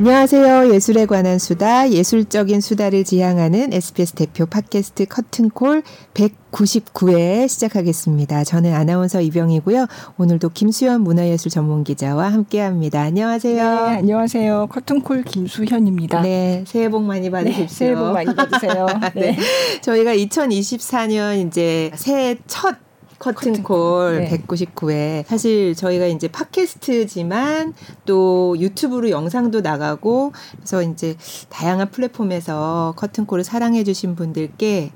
안녕하세요. 예술에 관한 수다, 예술적인 수다를 지향하는 SBS 대표 팟캐스트 커튼콜 199회 시작하겠습니다. 저는 아나운서 이병이고요. 오늘도 김수현 문화예술 전문기자와 함께합니다. 안녕하세요. 네, 안녕하세요. 커튼콜 김수현입니다. 네, 새해 복 많이 받으십시오. 네, 새해 복 많이 받으세요. 네. 네. 저희가 2024년 이제 새해 첫 커튼콜 네. 199회. 사실 저희가 이제 팟캐스트지만 또 유튜브로 영상도 나가고 그래서 이제 다양한 플랫폼에서 커튼콜을 사랑해 주신 분들께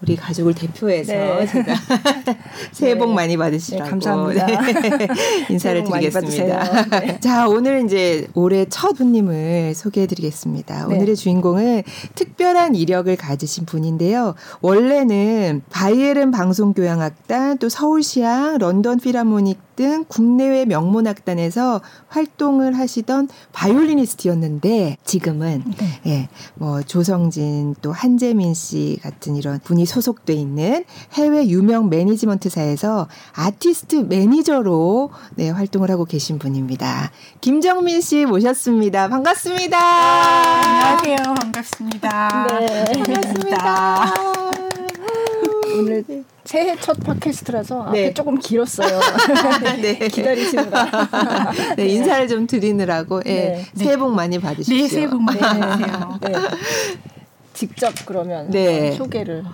우리 가족을 대표해서 네. 제가 새해 복 네. 많이 받으시라고 네, 감사합니다. 네. 인사를 드리겠습니다. 네. 자, 오늘 이제 올해 첫 손님을 소개해 드리겠습니다. 네. 오늘의 주인공은 특별한 이력을 가지신 분인데요. 원래는 바이에른 방송교향악단 또 서울시향 런던 필하모닉 등 국내외 명문악단에서 활동을 하시던 바이올리니스트였는데 지금은 네. 예, 뭐 조성진 또 한재민 씨 같은 이런 분이 소속돼 있는 해외 유명 매니지먼트사에서 아티스트 매니저로 네, 활동을 하고 계신 분입니다. 김정민 씨 모셨습니다. 반갑습니다. 안녕하세요. 반갑습니다. 네, 반갑습니다. 오늘 새해 첫 팟캐스트라서 네. 앞에 조금 길었어요. 네. 기다리시느라. 네, 인사를 좀 드리느라고 예, 네. 새해 복 많이 받으십시오. 네, 새해 복 많이 받으세요. 네. 직접 그러면 네. 소개를.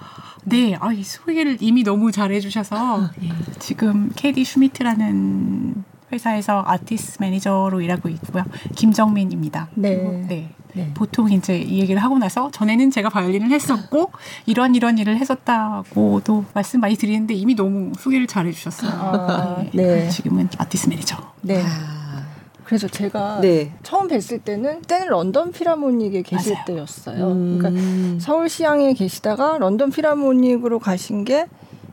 네, 아, 이 소개를 이미 너무 잘해주셔서 예, 지금 KD 슈미트라는 회사에서 아티스트 매니저로 일하고 있고요. 김정민입니다. 네. 네. 네. 보통 이제 이 얘기를 하고 나서 전에는 제가 바이올린을 했었고 이런 이런 일을 했었다고도 말씀 많이 드리는데 이미 너무 소개를 잘 해주셨어요. 아, 네. 네. 지금은 아티스트 매니저. 네. 아. 그래서 제가 네. 처음 뵀을 때는 때는 런던 필하모닉에 계실 맞아요. 때였어요. 음. 그러니까 서울시향에 계시다가 런던 필하모닉으로 가신 게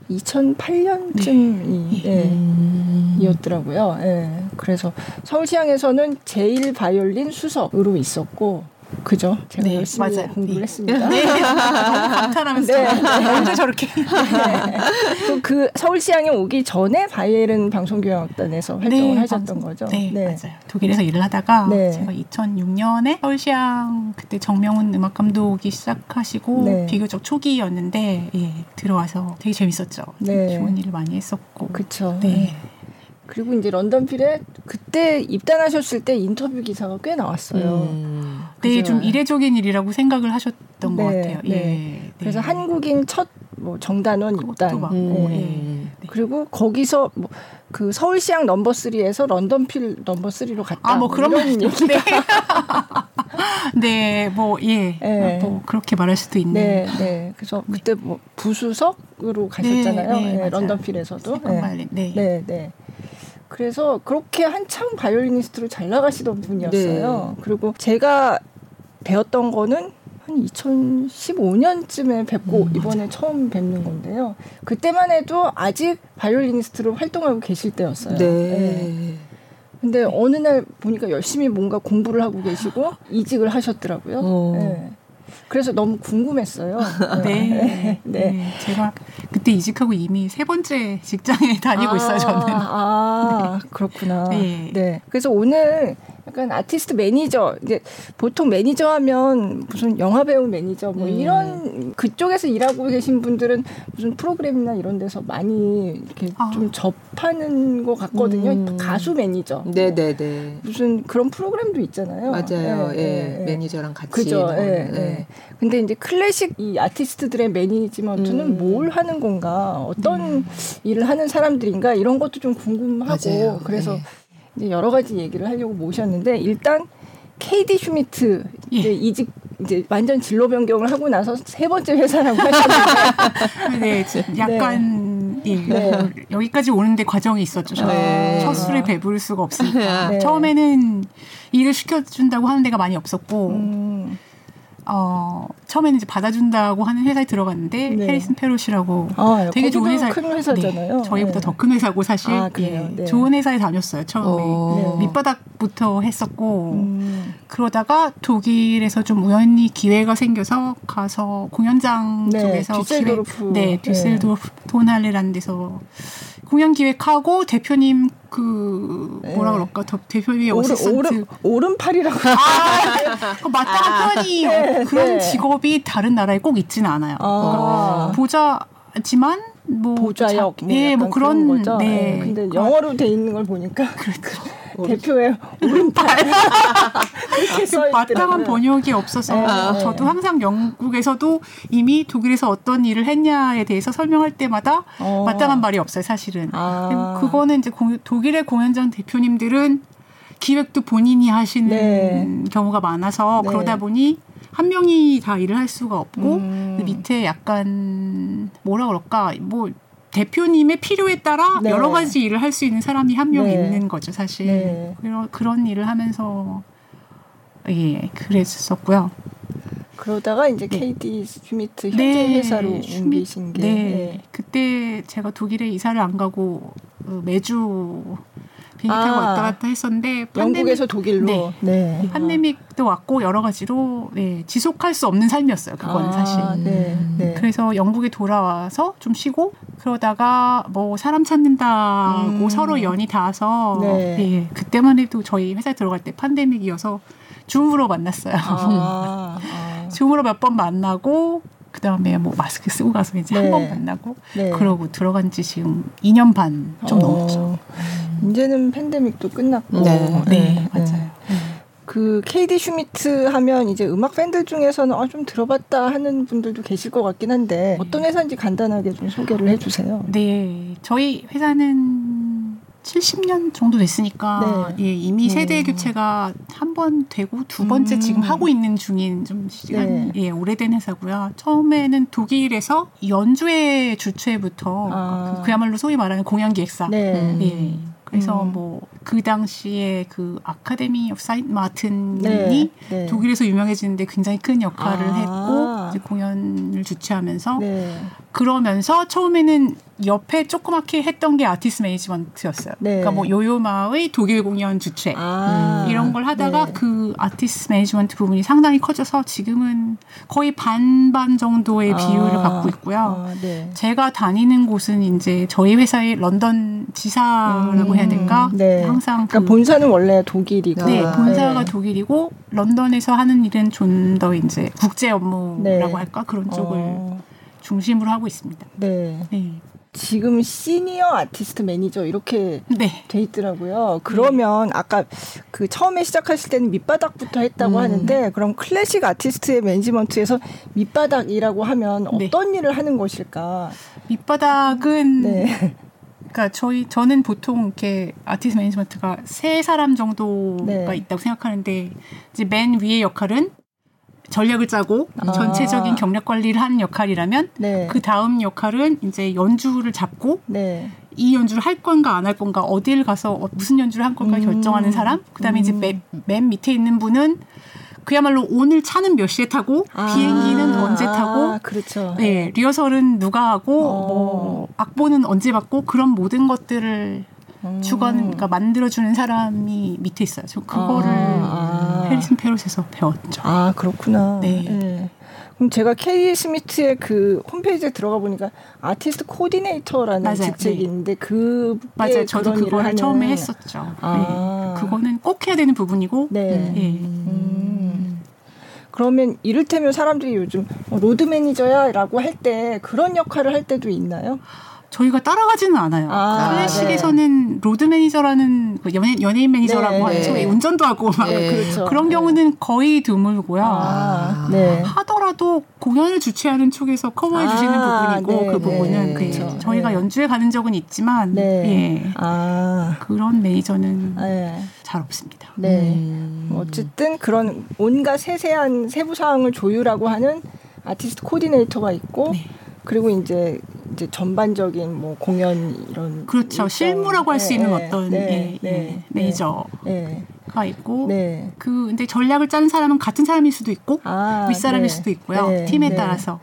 2008년쯤이 네. 네. 이었더라고요. 예. 그래서 서울시향에서는 제일 바이올린 수석으로 있었고 그죠? 제가 네, 열심히 맞아요. 공부를 네. 했습니다. 네, 감탄하면서 네, 네. 언제 저렇게? 네. 그 서울시향에 오기 전에 바이에른 방송교향악단에서 활동을 네, 하셨던 방송, 거죠. 네, 네, 맞아요. 독일에서 일을 하다가 제가 2006년에 서울시향 그때 정명훈 음악 감독이 시작하시고 비교적 초기였는데 예, 들어와서 되게 재밌었죠. 좋은 일을 많이 했었고. 그렇죠. 네. 그리고 이제 런던필에 그때 입단하셨을 때 인터뷰 기사가 꽤 나왔어요. 음. 네, 좀 이례적인 일이라고 생각을 하셨던 네, 것 같아요. 네. 예. 그래서 네. 한국인 첫 뭐 정단원 입단. 음. 예. 네. 그리고 거기서 뭐 그 서울시향 넘버 3에서 런던필 넘버 3로 갔다. 아, 뭐 그런 얘기. 네. 네, 뭐 예. 네. 뭐 그렇게 말할 수도 있네. 네, 네. 그래서 그때 뭐 부수석으로 가셨잖아요. 네, 네, 런던필에서도. 네. 네, 네. 네. 그래서 그렇게 한창 바이올리니스트로 잘 나가시던 분이었어요. 네. 그리고 제가 배웠던 거는 한 2015년쯤에 뵙고 음, 이번에 처음 뵙는 건데요. 그때만 해도 아직 바이올리니스트로 활동하고 계실 때였어요. 네. 네. 근데 어느 날 보니까 열심히 뭔가 공부를 하고 계시고 이직을 하셨더라고요. 어. 네. 그래서 너무 궁금했어요. 네. 네. 네. 제가 그때 이직하고 이미 세 번째 직장에 다니고 아, 있어요, 저는. 아, 네. 그렇구나. 네. 네. 그래서 오늘 약간 아티스트 매니저 이제 보통 매니저 하면 무슨 영화 배우 매니저 뭐 음. 이런 그쪽에서 일하고 계신 분들은 무슨 프로그램이나 이런 데서 많이 이렇게 아. 좀 접하는 것 같거든요. 음. 가수 매니저. 네네네. 네. 무슨 그런 프로그램도 있잖아요. 맞아요. 예, 예, 예. 매니저랑 같이. 그죠. 예, 예. 근데 이제 클래식 이 아티스트들의 매니지먼트는 음. 뭘 하는 건가, 어떤 음. 일을 하는 사람들인가 이런 것도 좀 궁금하고 맞아요. 그래서. 네. 이제 여러 가지 얘기를 하려고 모셨는데 일단 KD 슈미트 이제 예. 이직 이제 완전 진로 변경을 하고 나서 세 번째 회사라고 하셨는데 네, 약간 네. 예, 네. 뭐 여기까지 오는데 과정이 있었죠. 네. 첫 술에 배부를 수가 없으니까 네. 처음에는 일을 시켜준다고 하는 데가 많이 없었고 음. 어, 처음에는 이제 받아준다고 하는 회사에 들어갔는데 네. 해리슨 페롯이라고 아, 되게 좋은 회사 큰 회사잖아요. 네, 저희보다 네. 더큰 회사고 사실 아, 예, 네. 좋은 회사에 다녔어요 처음에 어. 밑바닥부터 했었고 음. 그러다가 독일에서 좀 우연히 기회가 생겨서 가서 공연장 네, 쪽에서 듀셀도르프 기회, 네 듀셀도르프 톤할레라는 데서 공연 기획하고 대표님 그 뭐라 네. 그럴까 더 대표님의 오른, 어시스턴트 오른 팔이라고 아, 그 마땅한 편이 네, 그런 네. 직업이 다른 나라에 꼭 있지는 않아요. 아. 그러니까 보자지만 뭐 보좌역 뭐, 네, 뭐 그런, 그런 거죠. 네. 네. 근데 영어로 돼 있는 걸 보니까 그렇죠. 대표의 오른팔 마땅한 번역이 없어서 네. 저도 항상 영국에서도 이미 독일에서 어떤 일을 했냐에 대해서 설명할 때마다 어. 마땅한 말이 없어요 사실은 아. 그거는 이제 공, 독일의 공연장 대표님들은 기획도 본인이 하시는 네. 경우가 많아서 네. 그러다 보니 한 명이 다 일을 할 수가 없고 음. 그 밑에 약간 뭐라 그럴까 뭐 대표님의 필요에 따라 네. 여러 가지 일을 할 수 있는 사람이 한명 네. 있는 거죠, 사실. 네. 그런 그런 일을 하면서 예, 그랬었고요. 그러다가 이제 네. KD 스미트 현재 네. 회사로 옮기신 게 네. 네. 그때 제가 독일에 이사를 안 가고 어, 매주 비행기 타고 아, 왔다 갔다 했었는데 영국에서 독일로 네. 네. 팬데믹도 왔고 여러 가지로 네, 지속할 수 없는 삶이었어요. 그거는 아, 사실. 네. 네. 그래서 영국에 돌아와서 좀 쉬고 그러다가 뭐 사람 찾는다고 음. 서로 연이 닿아서 네. 네. 그때만 해도 저희 회사에 들어갈 때 팬데믹이어서 줌으로 만났어요. 아, 아. 줌으로 몇 번 만나고 그 다음에 뭐 마스크 쓰고 가서 이제 네. 한번 만나고 네. 그러고 들어간 지 지금 2년 반좀 넘었죠. 이제는 팬데믹도 끝났고. 네, 네, 네. 맞아요. 그 KD 슈미트 하면 이제 음악 팬들 중에서는 어, 좀 들어봤다 하는 분들도 계실 것 같긴 한데 어떤 회사인지 간단하게 좀 소개를 해주세요. 네, 저희 회사는 70년 정도 됐으니까 네. 예, 이미 세대 음. 교체가 한 번 되고 두 번째 음. 지금 하고 있는 중인 좀 시간 네. 예, 오래된 회사고요. 처음에는 독일에서 연주회 주최부터 아. 그, 야말로 소위 말하는 공연 기획사 네. 예, 그래서 음. 뭐 그 당시에 그 Academy of St Martin이 네, 네. 독일에서 유명해지는데 굉장히 큰 역할을 아. 했고 공연을 주최하면서 네. 그러면서 처음에는 옆에 조그맣게 했던 게 아티스트 매니지먼트였어요. 네. 그러니까 뭐 요요마의 독일 공연 주최 아, 이런 걸 하다가 네. 그 아티스트 매니지먼트 부분이 상당히 커져서 지금은 거의 반반 정도의 아, 비율을 갖고 있고요. 아, 네. 제가 다니는 곳은 이제 저희 회사의 런던 지사라고 음, 해야 될까? 네. 항상 그, 그러니까 본사는 원래 독일이고 네, 본사가 네. 독일이고 런던에서 하는 일은 좀 더 이제 국제 업무라고 네. 할까 그런 쪽을 어. 중심으로 하고 있습니다. 네. 네. 지금 시니어 아티스트 매니저 이렇게 네. 돼 있더라고요. 그러면 네. 아까 그 처음에 시작하실 때는 밑바닥부터 했다고 음. 하는데 그럼 클래식 아티스트의 매니지먼트에서 밑바닥이라고 하면 네. 어떤 네. 일을 하는 것일까? 밑바닥은 네. 그러니까 저희 저는 보통 이렇게 아티스트 매니지먼트가 세 사람 정도가 네. 있다고 생각하는데 이제 맨 위의 역할은 전략을 짜고 아. 전체적인 경력 관리를 하는 역할이라면 네. 그 다음 역할은 이제 연주를 잡고 네. 이 연주를 할 건가 안 할 건가 어딜 가서 어, 무슨 연주를 할 건가 음. 결정하는 사람 그다음에 음. 이제 맨, 맨 밑에 있는 분은 그야말로 오늘 차는 몇 시에 타고 아, 비행기는 언제 타고 아, 그렇죠. 네, 리허설은 누가 하고 어. 뭐 악보는 언제 받고 그런 모든 것들을 음. 주관 그러니까 만들어주는 사람이 밑에 있어요. 저 그거를 아, 아. 해리슨 페롯에서 배웠죠. 아 그렇구나. 네. 네. 그럼 제가 KD 슈미트의 그 홈페이지에 들어가 보니까 아티스트 코디네이터라는 맞아요. 직책이 네. 있는데 그 맞아요. 저도 그거를 하는... 처음에 했었죠. 아. 네. 그거는 꼭 해야 되는 부분이고. 네. 네. 음. 그러면 이를테면 사람들이 요즘 어, 로드 매니저야라고 할 때 그런 역할을 할 때도 있나요? 저희가 따라가지는 않아요. 아, 클래식에서는 네. 로드 매니저라는 그 연예, 연예인 매니저라고 네, 하죠. 네. 운전도 하고 막 네. 그렇죠. 그런 네. 경우는 거의 드물고요. 아, 네. 하더라도 공연을 주최하는 쪽에서 커버해 주시는 아, 부분이고 그 부분은 그 저희가 연주에 가는 적은 있지만 예. 아. 그런 매니저는 잘 없습니다. 네. 음. 어쨌든 그런 온갖 세세한 세부 사항을 조율하고 하는 아티스트 코디네이터가 있고 그리고 이제 이제 전반적인 뭐 공연 이런 그렇죠. 실무라고 할수 네, 있는 네, 어떤 네, 예, 네, 예, 매니저가 있고 그 근데 전략을 짜는 사람은 같은 사람일 수도 있고 아, 윗사람일 수도 있고요. 팀에 따라서.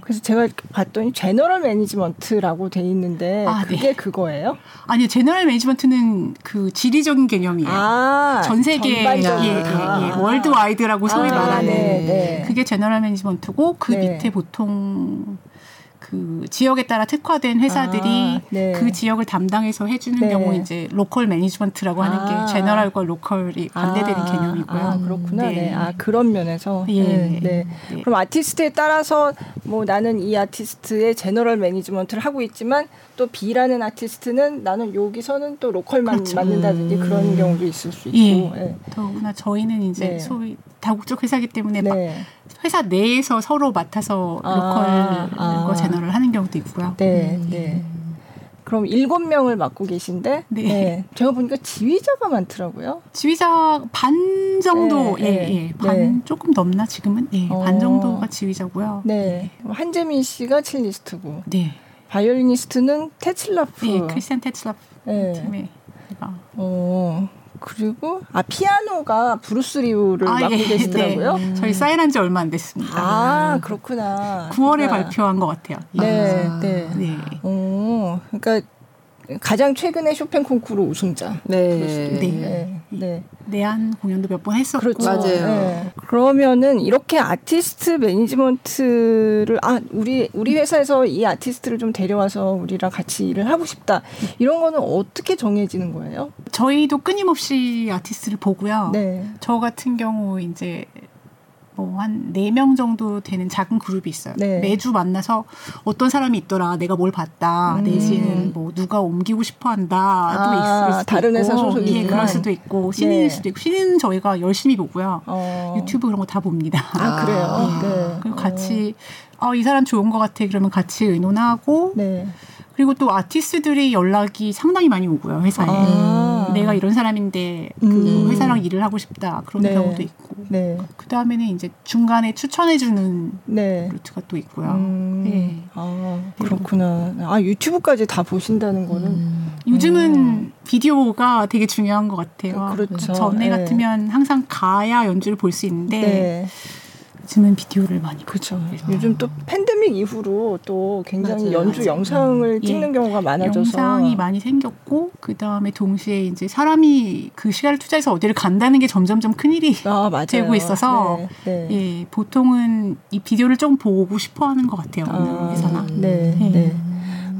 그래서 제가 봤더니 general management라고 돼 있는데 아, 그게 그거예요? 아니요 general management는 그 지리적인 개념이에요. 아, 전 세계 예, 예, 예, worldwide라고 소위 아, 말하는 그게 general management고 그 밑에 보통 그 지역에 따라 특화된 회사들이 아, 네. 그 지역을 담당해서 해주는 네. 경우 이제 local management라고 하는 아. 게 general과 local이 반대되는 아. 개념이고요. 아, 그렇구나. 네. 네. 아 그런 면에서. 예. 네. 네. 네. 그럼 아티스트에 따라서 뭐 나는 이 아티스트의 general management를 하고 있지만 또 B라는 아티스트는 나는 여기서는 또 local만 그렇죠. 맡는다든지 음. 그런 경우도 있을 수 있고. 예. 예. 더구나 저희는 이제 소위 다국적 회사기 때문에 막 회사 내에서 서로 맡아서 아, local과 아. general 하는 경우도 있고요. 네, 음. 네. 그럼 일곱 명을 맡고 계신데, 네. 네. 제가 보니까 지휘자가 많더라고요. 지휘자 반 정도, 네, 예, 네. 예, 반 네. 조금 넘나 지금은, 예, 어. 반 정도가 지휘자고요. 네. 한재민 씨가 첼리스트고, 네. 바이올리니스트는 테츨라프, 네, 크리스티안 테츨라프 네. 팀에. 어. 그리고 아 피아노가 브루스 리우를 아, 맡고 예, 계시더라고요. 네. 저희 사인한 지 얼마 안 됐습니다. 아 그렇구나. 9월에 그러니까. 발표한 것 같아요. 네, 아, 네. 네. 오, 그러니까 가장 최근에 쇼팽 콩쿠르 우승자. 네. 네. 네. 네. 내한 공연도 몇 번 했었고. 그렇죠. 맞아요. 네. 그러면은 이렇게 아티스트 매니지먼트를 아 우리 우리 회사에서 이 아티스트를 좀 데려와서 우리랑 같이 일을 하고 싶다 이런 거는 어떻게 정해지는 거예요? 저희도 끊임없이 아티스트를 보고요. 네. 저 같은 경우 이제 뭐한 네명 정도 되는 작은 그룹이 있어요. 네. 매주 만나서 어떤 사람이 있더라, 내가 뭘 봤다, 음. 내지는 뭐 누가 옮기고 싶어 한다, 또 아, 있을 수도 다른 회사 소속이 예, 그럴 수도 있고, 신인일 네. 수도 있고, 신인 저희가 열심히 보고요. 어. 유튜브 그런 거 다 봅니다. 아, 그래요? 예. 네. 그리고 같이, 어, 이 사람 좋은 것 같아. 그러면 같이 의논하고, 네. 그리고 또 아티스트들이 연락이 상당히 많이 오고요 회사에 아. 내가 이런 사람인데 그 음. 회사랑 일을 하고 싶다 그런 네. 경우도 있고 네. 그 다음에는 이제 중간에 추천해주는 네. 루트가 또 있고요. 음. 네. 아 그렇구나. 아 유튜브까지 다 보신다는 거는 음. 요즘은 음. 비디오가 되게 중요한 것 같아요. 그렇죠. 전에 네. 같으면 항상 가야 연주를 볼 수 있는데. 네. 요즘은 비디오를 많이 그렇죠. 요즘 또 팬데믹 이후로 또 굉장히 맞아요, 연주 맞아요. 영상을 음. 찍는 예. 경우가 많아져서 영상이 많이 생겼고 그 다음에 동시에 이제 사람이 그 시간을 투자해서 어디를 간다는 게 점점점 큰 일이 아, 되고 있어서 네, 네. 예 보통은 이 비디오를 좀 보고 싶어하는 것 같아요 어느 아, 회사나. 네. 예. 네.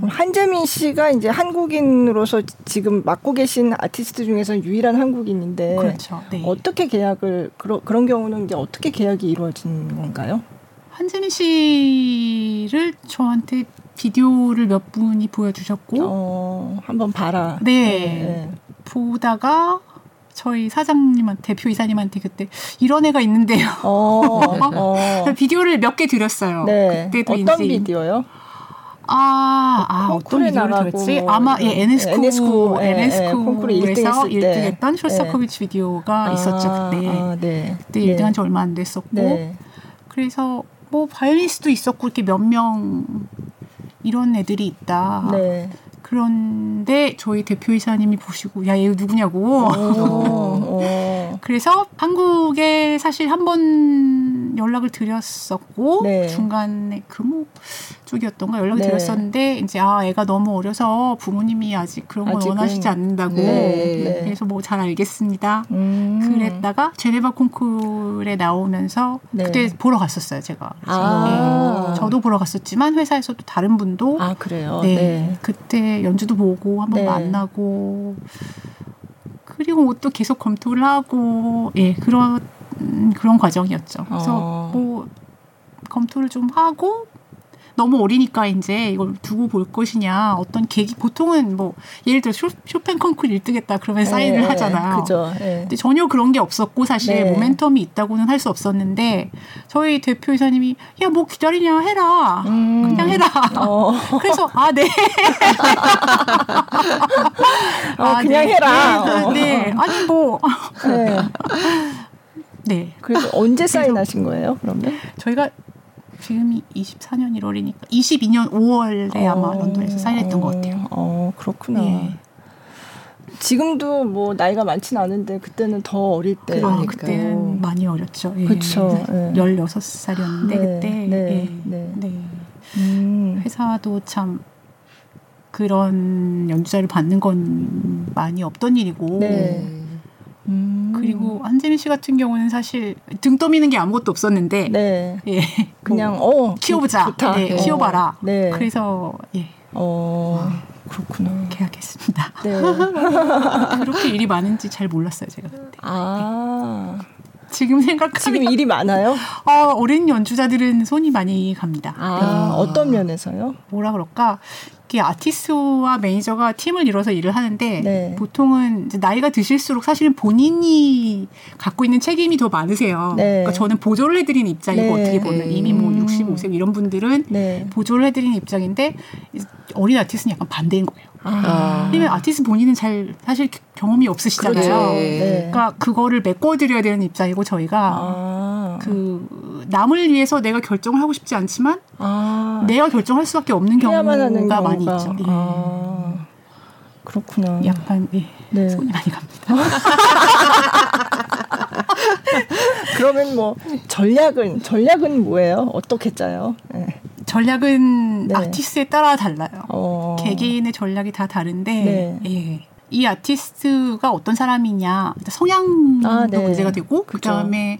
한재민 씨가 이제 한국인으로서 지금 맡고 계신 아티스트 중에서 유일한 한국인인데 그렇죠. 네. 어떻게 계약을 그러, 그런 경우는 이제 어떻게 계약이 이루어진 건가요? 한재민 씨를 저한테 비디오를 몇 분이 보여주셨고 어, 한번 봐라. 네. 네. 보다가 저희 사장님한테 대표 이사님한테 그때 이런 애가 있는데요. 어, 어. 비디오를 몇 개 드렸어요. 네. 그때도 어떤 이제 비디오요? 아, 아 어떤 비디오를 들었지? 뭐, 아마 예, NS코 NS코 NS코에서 1등 했던 쇼스타코비치 네. 비디오가 아, 있었죠 그때. 아, 네. 그때 1등 한지 얼마 안 됐었고. 네. 그래서 뭐 바이올리스트도 있었고 이렇게 몇 명 이런 애들이 있다. 네. 그런데 저희 대표이사님이 보시고 야 얘 누구냐고. 그래서 한국에 사실 한 번 연락을 드렸었고 네. 중간에 금호 쪽이었던가 연락을 네. 드렸었는데 이제 아 애가 너무 어려서 부모님이 아직 그런 걸 아직은. 원하시지 않는다고 네. 네. 그래서 뭐 잘 알겠습니다. 음. 그랬다가 제네바 콩쿠르에 나오면서 네. 그때 보러 갔었어요 제가. 아. 네. 저도 보러 갔었지만 회사에서 도 다른 분도 아 그래요. 네. 네. 그때 연주도 보고 한번 만나고 그리고 뭐또 계속 검토를 하고 예 그런 그런 과정이었죠. 그래서 어. 뭐 검토를 좀 하고 너무 어리니까 이제 이걸 두고 볼 것이냐 어떤 계기 보통은 뭐 예를 들어 쇼, 쇼팽 콩쿠르 1등했다 그러면 네, 사인을 네, 하잖아요. 그죠. 네. 근데 전혀 그런 게 없었고 사실 네. 모멘텀이 있다고는 할 수 없었는데 저희 대표 이사님이 야 뭐 기다리냐 해라 음. 그냥 해라. 어. 그래서 아 네. 어, 아, 그냥 네. 해라. 네, 어. 네. 아니 뭐. 네. 네. 그래서 언제 사인하신 거예요? 그러면 저희가 지금이 24년 1월이니까 22년 5월에 어, 아마 런던에서 사인했던 것 같아요. 어, 그렇구나. 예. 지금도 뭐 나이가 많지는 않은데 그때는 더 어릴 때. 아, 그때는 많이 어렸죠. 예. 그렇죠. 예. 16살이었는데 네, 그때. 네, 예. 네. 네. 음. 회사도 참 그런 연주자를 받는 건 많이 없던 일이고. 네. 음. 그리고 한재민 씨 같은 경우는 사실 등 떠미는 게 아무것도 없었는데 네. 예. 그냥 뭐, 어 키워보자. 좋다. 네, 어. 키워봐라. 네. 그래서 예. 어 그렇구나. 계약했습니다. 네. 그렇게 일이 많은지 잘 몰랐어요 제가 그때. 아. 네. 지금 생각하면 지금 일이 많아요? 어, 어린 연주자들은 손이 많이 갑니다. 아, 네. 어떤 면에서요? 뭐라 그럴까? 이게 아티스트와 매니저가 팀을 이뤄서 일을 하는데 네. 보통은 나이가 드실수록 사실은 본인이 갖고 있는 책임이 더 많으세요. 네. 그러니까 저는 보조를 해드리는 입장이고 네. 어떻게 보면 이미 뭐 65세 음. 이런 분들은 네. 보조를 해드리는 입장인데 어린 아티스트는 약간 반대인 거예요. 아. 왜냐면 아티스트 본인은 잘 사실 경험이 없으시잖아요. 그렇죠. 네. 그러니까 그거를 메꿔드려야 되는 입장이고 저희가 아. 그 남을 위해서 내가 결정을 하고 싶지 않지만 아. 내가 결정할 수밖에 없는 경우가 많이 있죠. 예. 아. 그렇구나. 약간 예. 네. 손이 많이 갑니다. 그러면 뭐 전략은 전략은 뭐예요? 어떻게 짜요? 네. 전략은 네. 아티스트에 따라 달라요. 어. 개개인의 전략이 다 다른데 네. 예. 이 아티스트가 어떤 사람이냐 성향도 아, 네. 문제가 되고 그 다음에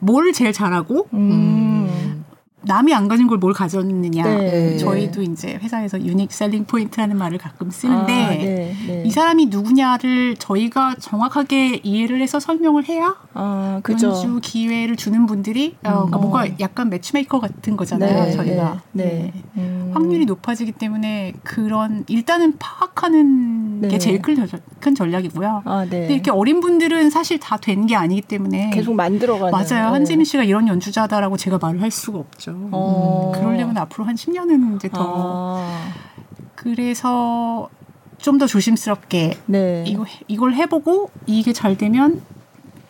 뭘 제일 잘하고 음. 남이 안 가진 걸 뭘 가졌느냐. 네. 저희도 이제 회사에서 unique selling point라는 말을 가끔 쓰는데 아, 네. 네. 이 사람이 누구냐를 저희가 정확하게 이해를 해서 설명을 해야 아, 연주 기회를 주는 분들이 어, 그러니까 음. 뭔가 약간 matchmaker 같은 거잖아요. 네. 저희가 네. 네. 음. 확률이 높아지기 때문에 그런 일단은 파악하는 게 제일 큰, 큰 전략이고요. 아, 근데 이렇게 어린 분들은 사실 다 된 게 아니기 때문에 계속 만들어가는 맞아요. 한지민 씨가 이런 연주자다라고 제가 말을 할 수가 없죠. 거죠. 어. 음, 그러려면 앞으로 한 10년은 이제 더. 아. 그래서 좀 더 조심스럽게 네. 이거 이걸 해보고 이게 잘 되면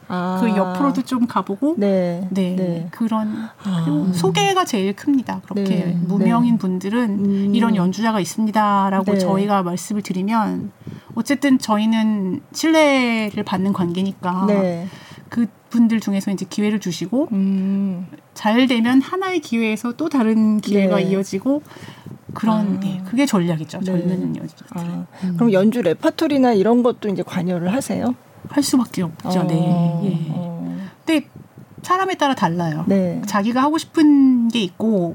아. 그 옆으로도 좀 가보고 네, 네. 네. 그런 아. 소개가 제일 큽니다. 그렇게 네. 무명인 네. 분들은 음. 이런 연주자가 있습니다라고 네. 저희가 말씀을 드리면 어쨌든 저희는 신뢰를 받는 관계니까 그 분들 중에서 이제 기회를 주시고 음. 잘 되면 하나의 기회에서 또 다른 기회가 네. 이어지고 그런 아. 네, 그게 전략이죠. 네. 젊은 연주들. 아. 음. 그럼 연주 레파토리나 이런 것도 이제 관여를 하세요? 할 수밖에 없죠. 어. 네. 예. 어. 근데 사람에 따라 달라요. 네. 자기가 하고 싶은 게 있고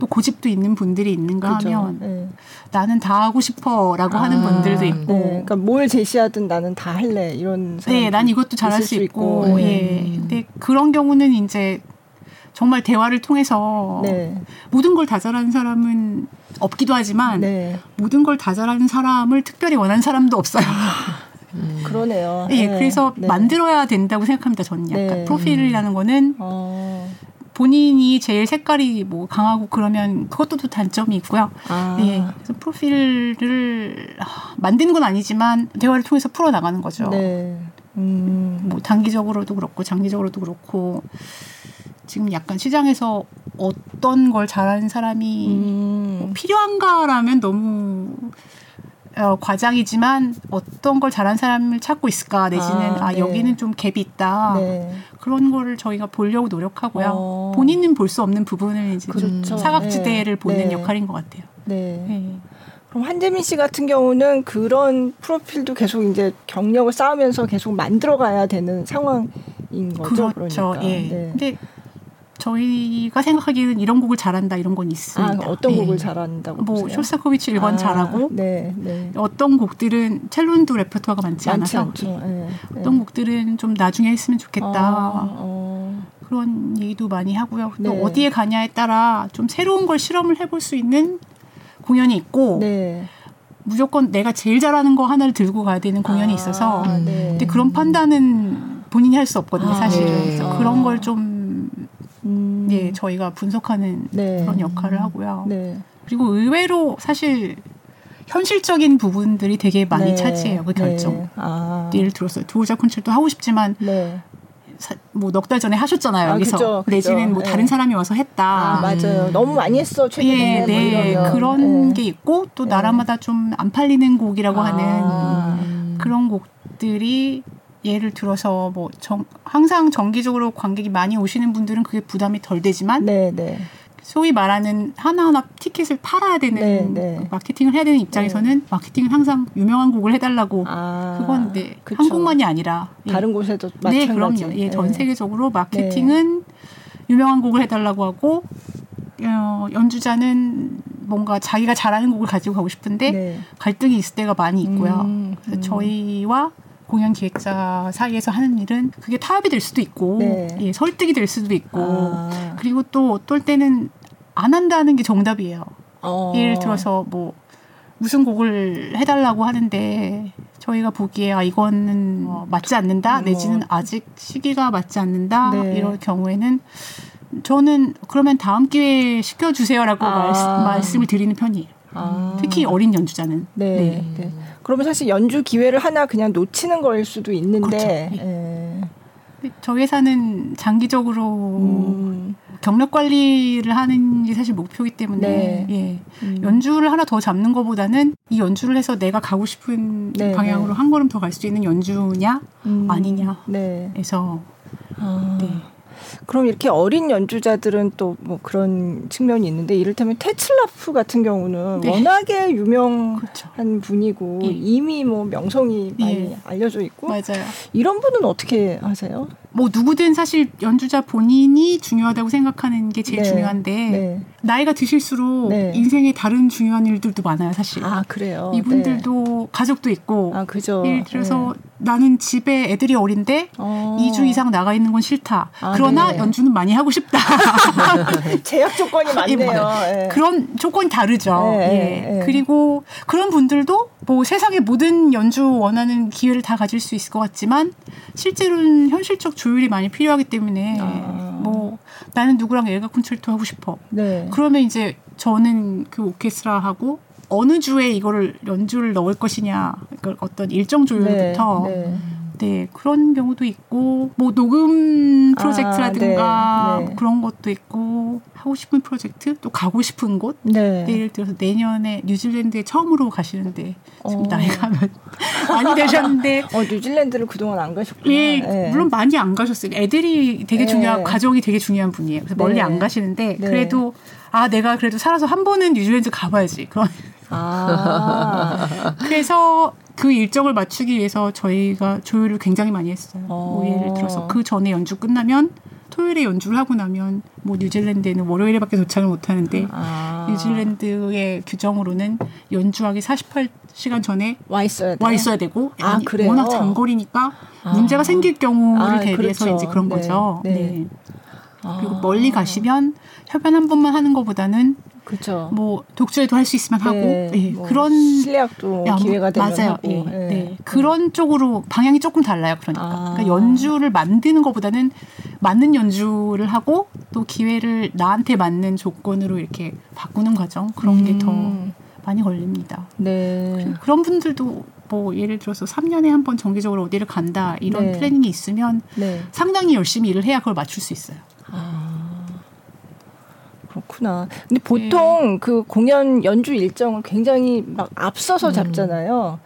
또 고집도 있는 분들이 있는가 그죠. 하면 네. 나는 다 하고 싶어라고 아, 하는 분들도 있고 네. 그러니까 뭘 제시하든 나는 다 할래 이런 네, 난 이것도 잘할 수 있고, 있고. 예. 음. 근데 그런 경우는 이제 정말 대화를 통해서 네. 모든 걸 다 잘하는 사람은 없기도 하지만 네. 모든 걸 다 잘하는 사람을 특별히 원하는 사람도 없어요. 음. 그러네요. 예, 네. 그래서 만들어야 된다고 생각합니다. 저는 약간 네. 프로필이라는 거는 어. 본인이 제일 색깔이 뭐 강하고 그러면 그것도 또 단점이 있고요. 아. 예. 그래서 프로필을 만드는 건 아니지만 대화를 통해서 풀어 나가는 거죠. 네. 음. 뭐 단기적으로도 그렇고 장기적으로도 그렇고 지금 약간 시장에서 어떤 걸 잘하는 사람이 음. 뭐 필요한가라면 너무 어, 과장이지만 어떤 걸 잘하는 사람을 찾고 있을까 내지는 아, 아 네. 여기는 좀 갭이 있다 네. 그런 거를 저희가 보려고 노력하고요 어. 본인은 볼 수 없는 부분을 이제 그렇죠. 좀 사각지대를 네. 보는 네. 역할인 것 같아요. 네. 네. 그럼 한재민 씨 같은 경우는 그런 프로필도 계속 이제 경력을 쌓으면서 계속 만들어가야 되는 상황인 거죠. 그렇죠. 그러니까. 예. 네. 근데 저희가 생각하기에는 이런 곡을 잘한다 이런 건 있습니다. 아, 어떤 곡을 네. 잘한다고 뭐 보세요? 쇼스타코비치 1번 아, 잘하고 네, 네. 어떤 곡들은 첼론도 레퍼토어가 많지, 많지 않아서 네, 어떤 곡들은 좀 나중에 했으면 좋겠다. 어, 어. 그런 얘기도 많이 하고요. 또 네. 어디에 가냐에 따라 좀 새로운 걸 실험을 해볼 수 있는 공연이 있고 네. 무조건 내가 제일 잘하는 거 하나를 들고 가야 되는 공연이 아, 있어서 근데 그런 판단은 본인이 할 수 없거든요, 아, 사실은. 그래서 그런 걸좀 음. 예, 저희가 분석하는 네. 그런 역할을 하고요. 네. 그리고 의외로 사실 현실적인 부분들이 되게 많이 네. 차지해요 그 결정. 네. 아. 예를 들어서 두오자 콘ሰር트 하고 싶지만 네. 뭐넉 달 전에 하셨잖아요 아, 여기서 그쵸, 그쵸. 내지는 뭐 네. 다른 사람이 와서 했다. 아, 맞아요. 음. 너무 많이 했어 최근에. 예, 네, 뭐 그런 네. 게 있고 또 네. 나라마다 좀 안 팔리는 곡이라고 아. 하는 그런 곡들이 예를 들어서 뭐 정, 항상 정기적으로 관객이 많이 오시는 분들은 그게 부담이 덜 되지만 네, 네. 소위 말하는 하나하나 티켓을 팔아야 되는 네, 네. 마케팅을 해야 되는 입장에서는 네. 마케팅은 항상 유명한 곡을 해달라고 아, 그건 네, 한국만이 아니라 예. 다른 곳에도 마찬가지. 네, 그럼요. 예, 전 네. 세계적으로 마케팅은 유명한 곡을 해달라고 하고 어, 연주자는 뭔가 자기가 잘하는 곡을 가지고 가고 싶은데 네. 갈등이 있을 때가 많이 있고요. 음, 그래서 음. 저희와 공연 기획자 사이에서 하는 일은 그게 타협이 될 수도 있고 네. 예, 설득이 될 수도 있고 아. 그리고 또 어떨 때는 안 한다는 게 정답이에요. 어. 예를 들어서 뭐 무슨 곡을 해달라고 하는데 저희가 보기에 아 이거는 어, 맞지 않는다 뭐. 내지는 아직 시기가 맞지 않는다 네. 이럴 경우에는 저는 그러면 다음 기회에 시켜주세요라고 아. 말씀, 을 드리는 편이에요. 아. 특히 어린 연주자는. 네. 네. 네. 그러면 사실 연주 기회를 하나 그냥 놓치는 거일 수도 있는데. 그렇죠. 네. 예. 저희 회사는 장기적으로 음. 경력 관리를 하는 게 사실 목표이기 때문에 네. 예. 음. 연주를 하나 더 잡는 것보다는 이 연주를 해서 내가 가고 싶은 네, 방향으로 네. 한 걸음 더 갈 수 있는 연주냐 음. 아니냐 해서 아. 네. 그럼 이렇게 어린 연주자들은 또 뭐 그런 측면이 있는데 이를테면 테츠라프 같은 경우는 네. 워낙에 유명한 그렇죠. 분이고 예. 이미 뭐 명성이 많이 예. 알려져 있고 맞아요. 이런 분은 어떻게 하세요? 뭐 누구든 사실 연주자 본인이 중요하다고 생각하는 게 제일 네. 중요한데 네. 나이가 드실수록 네. 인생에 다른 중요한 일들도 많아요 사실. 아 그래요. 이분들도 네. 가족도 있고. 아 그죠. 예를 들어서 네. 나는 집에 애들이 어린데 어. 2주 이상 나가 있는 건 싫다. 아, 그러나 네. 연주는 많이 하고 싶다. 제약 조건이 많네요. 네. 그런 조건이 다르죠. 예. 그리고 그런 분들도 뭐 세상의 모든 연주 원하는 기회를 다 가질 수 있을 것 같지만 실제로는 현실적 조율이 많이 필요하기 때문에 아. 뭐 나는 누구랑 엘가 콘체르토 하고 싶어. 네. 그러면 이제 저는 그 오케스트라하고 어느 주에 이거를 연주를 넣을 것이냐 그러니까 어떤 일정 조율부터 네, 네. 네, 그런 경우도 있고 뭐 녹음 아, 프로젝트라든가 아, 네, 네. 그런 것도 있고 하고 싶은 프로젝트 또 가고 싶은 곳 네. 예를 들어서 내년에 뉴질랜드에 처음으로 가시는데 지금 어. 나이가 많이 되셨는데 어 뉴질랜드를 그동안 안 가셨구나. 예, 네. 물론 많이 안 가셨어요. 애들이 되게 중요한 가족이 되게 중요한 분이에요. 그래서 멀리 안 가시는데 그래도 아 내가 그래도 살아서 한 번은 뉴질랜드 가봐야지 그런. 아. 그래서 그 일정을 맞추기 위해서 저희가 조율을 굉장히 많이 했어요. 뭐 예를 들어서 그 전에 연주 끝나면 토요일에 연주를 하고 나면 뭐 뉴질랜드에는 월요일에밖에 도착을 못 하는데 아. 뉴질랜드의 규정으로는 연주하기 48시간 전에 와 있어야, 와 있어야 되고 아, 아니, 그래요? 워낙 장거리니까 아. 문제가 생길 경우를 아, 대비해서 그렇죠. 이제 그런 네. 거죠. 네. 네. 그리고 멀리 가시면 협연 한 번만 하는 것보다는 그렇죠. 뭐 독주에도 할 수 있으면 하고 네, 네. 뭐 그런 실력도 야, 기회가 되면 맞아요. 하고 네, 네. 네. 그런 쪽으로 방향이 조금 달라요. 그러니까. 아. 그러니까 연주를 만드는 것보다는 맞는 연주를 하고 또 기회를 나한테 맞는 조건으로 이렇게 바꾸는 과정 그런 음. 게더 많이 걸립니다. 네. 그런 분들도 뭐 예를 들어서 3년에 한 번 정기적으로 어디를 간다 이런 네. 플래닝이 있으면 네. 상당히 열심히 일을 해야 그걸 맞출 수 있어요. 아. 그렇구나. 근데 보통 네. 그 공연 연주 일정을 굉장히 막 앞서서 음. 잡잖아요.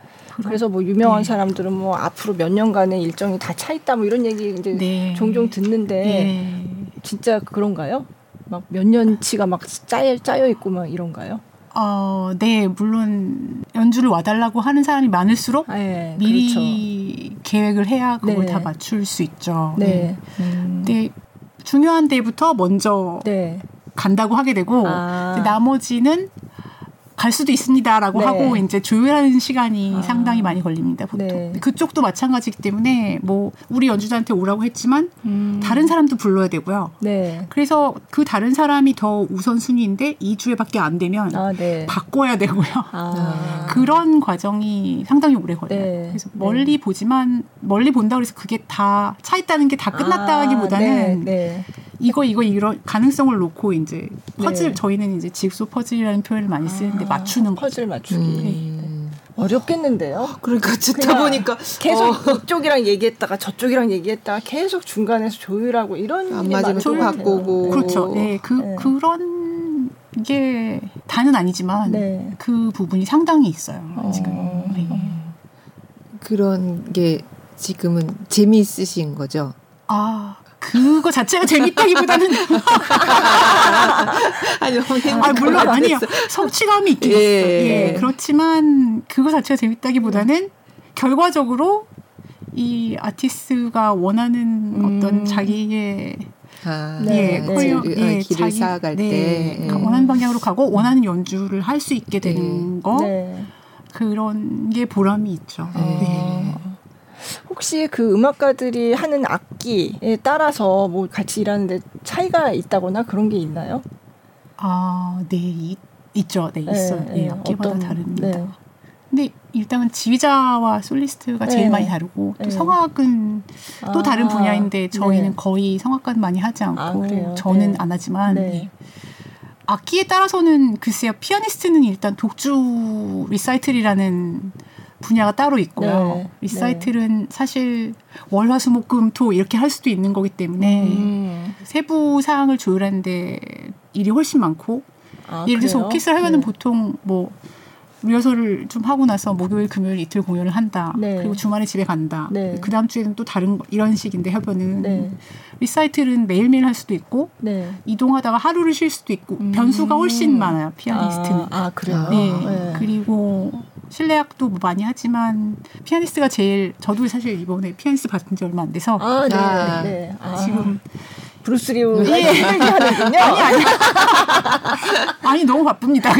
그래서 뭐 유명한 네. 사람들은 뭐 앞으로 몇 년간의 일정이 다 차 있다 뭐 이런 얘기 이제 네. 종종 듣는데 네. 진짜 그런가요? 막 몇 년치가 막 짜여 짜여 있고 막 이런가요? 어, 네, 물론 연주를 와달라고 하는 사람이 많을수록 네, 미리 그렇죠. 계획을 해야 그걸 네. 다 맞출 수 있죠. 네. 네. 음. 근데 중요한 데부터 먼저 네. 간다고 하게 되고 아. 나머지는 갈 수도 있습니다라고 네. 하고 이제 조율하는 시간이 아. 상당히 많이 걸립니다 보통 네. 그쪽도 마찬가지이기 때문에 뭐 우리 연주자한테 오라고 했지만 음. 다른 사람도 불러야 되고요. 네. 그래서 그 다른 사람이 더 우선 순위인데 2주에밖에 안 되면 아, 네. 바꿔야 되고요. 아. 그런 과정이 상당히 오래 걸려요. 네. 그래서 멀리 네. 보지만 멀리 본다 그래서 그게 다 차 있다는 게 다 끝났다기보다는 아, 네. 이거 이거 이런 가능성을 놓고 이제 퍼즐 네. 저희는 이제 직소 퍼즐이라는 표현을 많이 쓰는데 아, 맞추는 퍼즐 맞추기. 음. 어렵겠는데요? 그러니까 듣다 보니까 계속 어. 이쪽이랑 얘기했다가 저쪽이랑 얘기했다가 계속 중간에서 조율하고 이런 안 맞으면 또 바꾸고 그렇죠. 네, 그 네. 그런 게 다는 아니지만 네. 그 부분이 상당히 있어요. 어. 지금 네. 그런 게 지금은 재미있으신 거죠? 아 그거 자체가 재밌다기보다는 아니 아 물론 아니요 성취감이 있긴 예. 있어. 예. 그렇지만 그거 자체가 재밌다기보다는 결과적으로 이 아티스트가 원하는 음. 어떤 자기의 아, 예, 네, 커리어, 네. 예, 길을 자기, 쌓아갈 네, 때 원하는 방향으로 가고 원하는 연주를 할 수 있게 되는 네. 거 네. 그런 게 보람이 있죠. 네. 혹시 그 음악가들이 하는 악기에 따라서 뭐 같이 일하는데 차이가 있다거나 그런 게 있나요? 아, 네, 이, 있죠. 네, 있어요. 네, 악기마다 어떤, 다릅니다. 근데 일단은 지휘자와 솔리스트가 제일 네. 많이 다르고 또 네. 성악은 또 아, 다른 분야인데 저희는 네. 거의 성악과는 많이 하지 않고 아, 저는 네. 안 하지만 네. 악기에 따라서는 글쎄요 피아니스트는 일단 독주 리사이틀이라는 분야가 따로 있고요. 네. 리사이틀은 사실 월화수목금토 이렇게 할 수도 있는 거기 때문에 음. 세부 사항을 조율하는데 일이 훨씬 많고 아, 예를 들어서 오케스트라 하면은 보통 뭐 리허설을 좀 하고 나서 목요일, 금요일 이틀 공연을 한다. 네. 그리고 주말에 집에 간다. 네. 그 다음 주에는 또 다른 이런 식인데 협연은 네. 리사이틀은 매일매일 할 수도 있고 네. 이동하다가 하루를 쉴 수도 있고 음. 변수가 훨씬 많아요. 피아니스트는. 아, 아 그래요? 네. 네. 그리고 실내악도 뭐 많이 하지만 피아니스트가 제일 저도 사실 이번에 피아니스트 받은 지 얼마 안 돼서 아, 네. 아, 네. 아. 지금 브루스리우 예. 하는군요. 아니 아니 아니 너무 바쁩니다.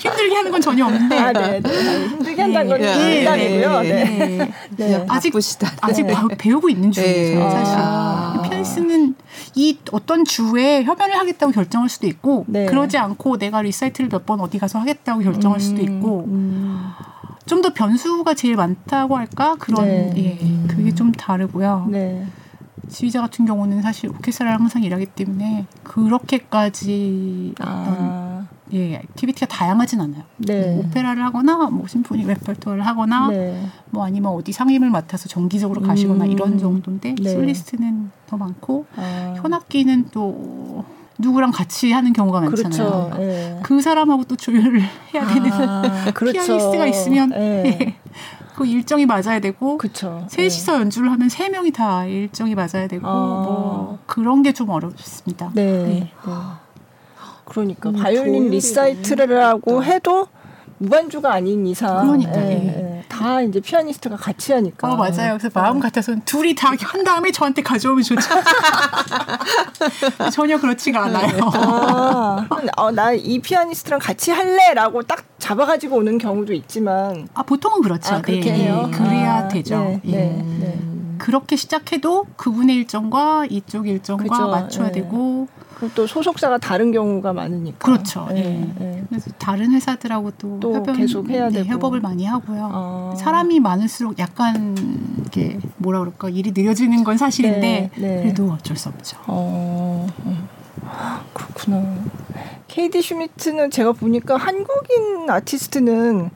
힘들게 하는 건 전혀 없는데. 아, 네, 네. 힘들게 한다는 건 농담이고요. 네. 네. 네. 아직. 아직 네. 배우고 있는 중이죠. 네. 사실 아. 피아니스트는 이 어떤 주에 협연을 하겠다고 결정할 수도 있고 네. 그러지 않고 내가 리사이틀을 몇 번 어디 가서 하겠다고 결정할 음, 수도 있고. 음. 좀더 변수가 제일 많다고 할까 그런 네. 예 그게 좀 다르고요. 네. 지휘자 같은 경우는 사실 오케스트라랑 항상 일하기 때문에 그렇게까지 아. 예, activity가 다양하진 않아요. 네. 뭐 오페라를 하거나 뭐 심포니 레퍼토리를 하거나 네. 뭐 아니면 어디 상임을 맡아서 정기적으로 가시거나 음. 이런 정도인데 네. 솔리스트는 더 많고 아. 현악기는 또 누구랑 같이 하는 경우가 많잖아요. 그렇죠. 네. 그 사람하고 또 조율을 해야 되는 아, 그렇죠. 피아니스트가 있으면 네. 그 일정이 맞아야 되고 그쵸. 셋이서 네. 연주를 하면 세 명이 다 일정이 맞아야 되고 아. 뭐 그런 게 좀 어렵습니다. 네. 네. 네. 그러니까 음, 바이올린 리사이틀이라고 해도 무반주가 아닌 이상 그러니까 예, 예. 다 이제 피아니스트가 같이 하니까. 어 맞아요. 그래서 마음 같아서는 둘이 다 한 다음에 저한테 가져오면 좋죠. 전혀 그렇지가 않아요. 아, 어, 나이 피아니스트랑 같이 할래라고 딱 잡아가지고 오는 경우도 있지만. 아 보통은 그렇죠. 아, 그렇게 네. 해요. 그래야 아, 되죠. 네, 예. 네, 네. 그렇게 시작해도 그분의 일정과 이쪽 일정과 그죠, 맞춰야 네. 되고 또 소속사가 다른 경우가 많으니까. 그렇죠. 네, 네. 그래서 다른 회사들하고 또, 또 협업, 계속 해야 네, 되고 협업을 많이 하고요. 어. 사람이 많을수록 약간 이게 뭐라 그럴까 일이 느려지는 건 사실인데 네, 네. 그래도 어쩔 수 없죠. 어. 그렇구나. KD 슈미트는 제가 보니까 한국인 아티스트는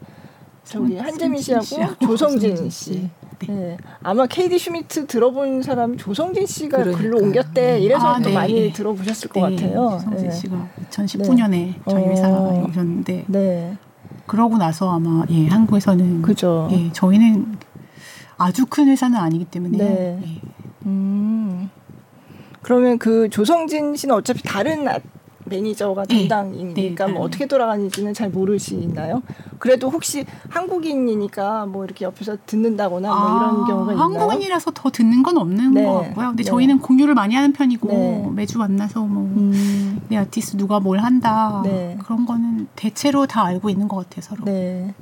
저기 한재민 씨하고 조성진 씨. 네. 네. 아마 KD 슈미트 들어본 사람 조성진 씨가 그러니까. 글로 옮겼대. 이래서 아, 또 네. 많이 들어보셨을 것 네. 같아요. 조성진 네. 씨가 2019년에 저희 회사에 어. 오셨는데 네. 그러고 나서 아마 예 한국에서는 그죠. 예 저희는 아주 큰 회사는 아니기 때문에 예. 음. 그러면 그 조성진 씨는 어차피 다른 매니저가 네. 담당이니까 네. 뭐 어떻게 돌아가는지는 잘 모르시나요? 그래도 혹시 한국인이니까 뭐 이렇게 옆에서 듣는다거나 뭐 아, 이런 경우가 있나요? 한국인이라서 더 듣는 건 없는 네. 것 같고요. 근데 네. 저희는 공유를 많이 하는 편이고 네. 매주 만나서 뭐 내 음. 아티스트 누가 뭘 한다 네. 그런 거는 대체로 다 알고 있는 것 같아요 서로. 네.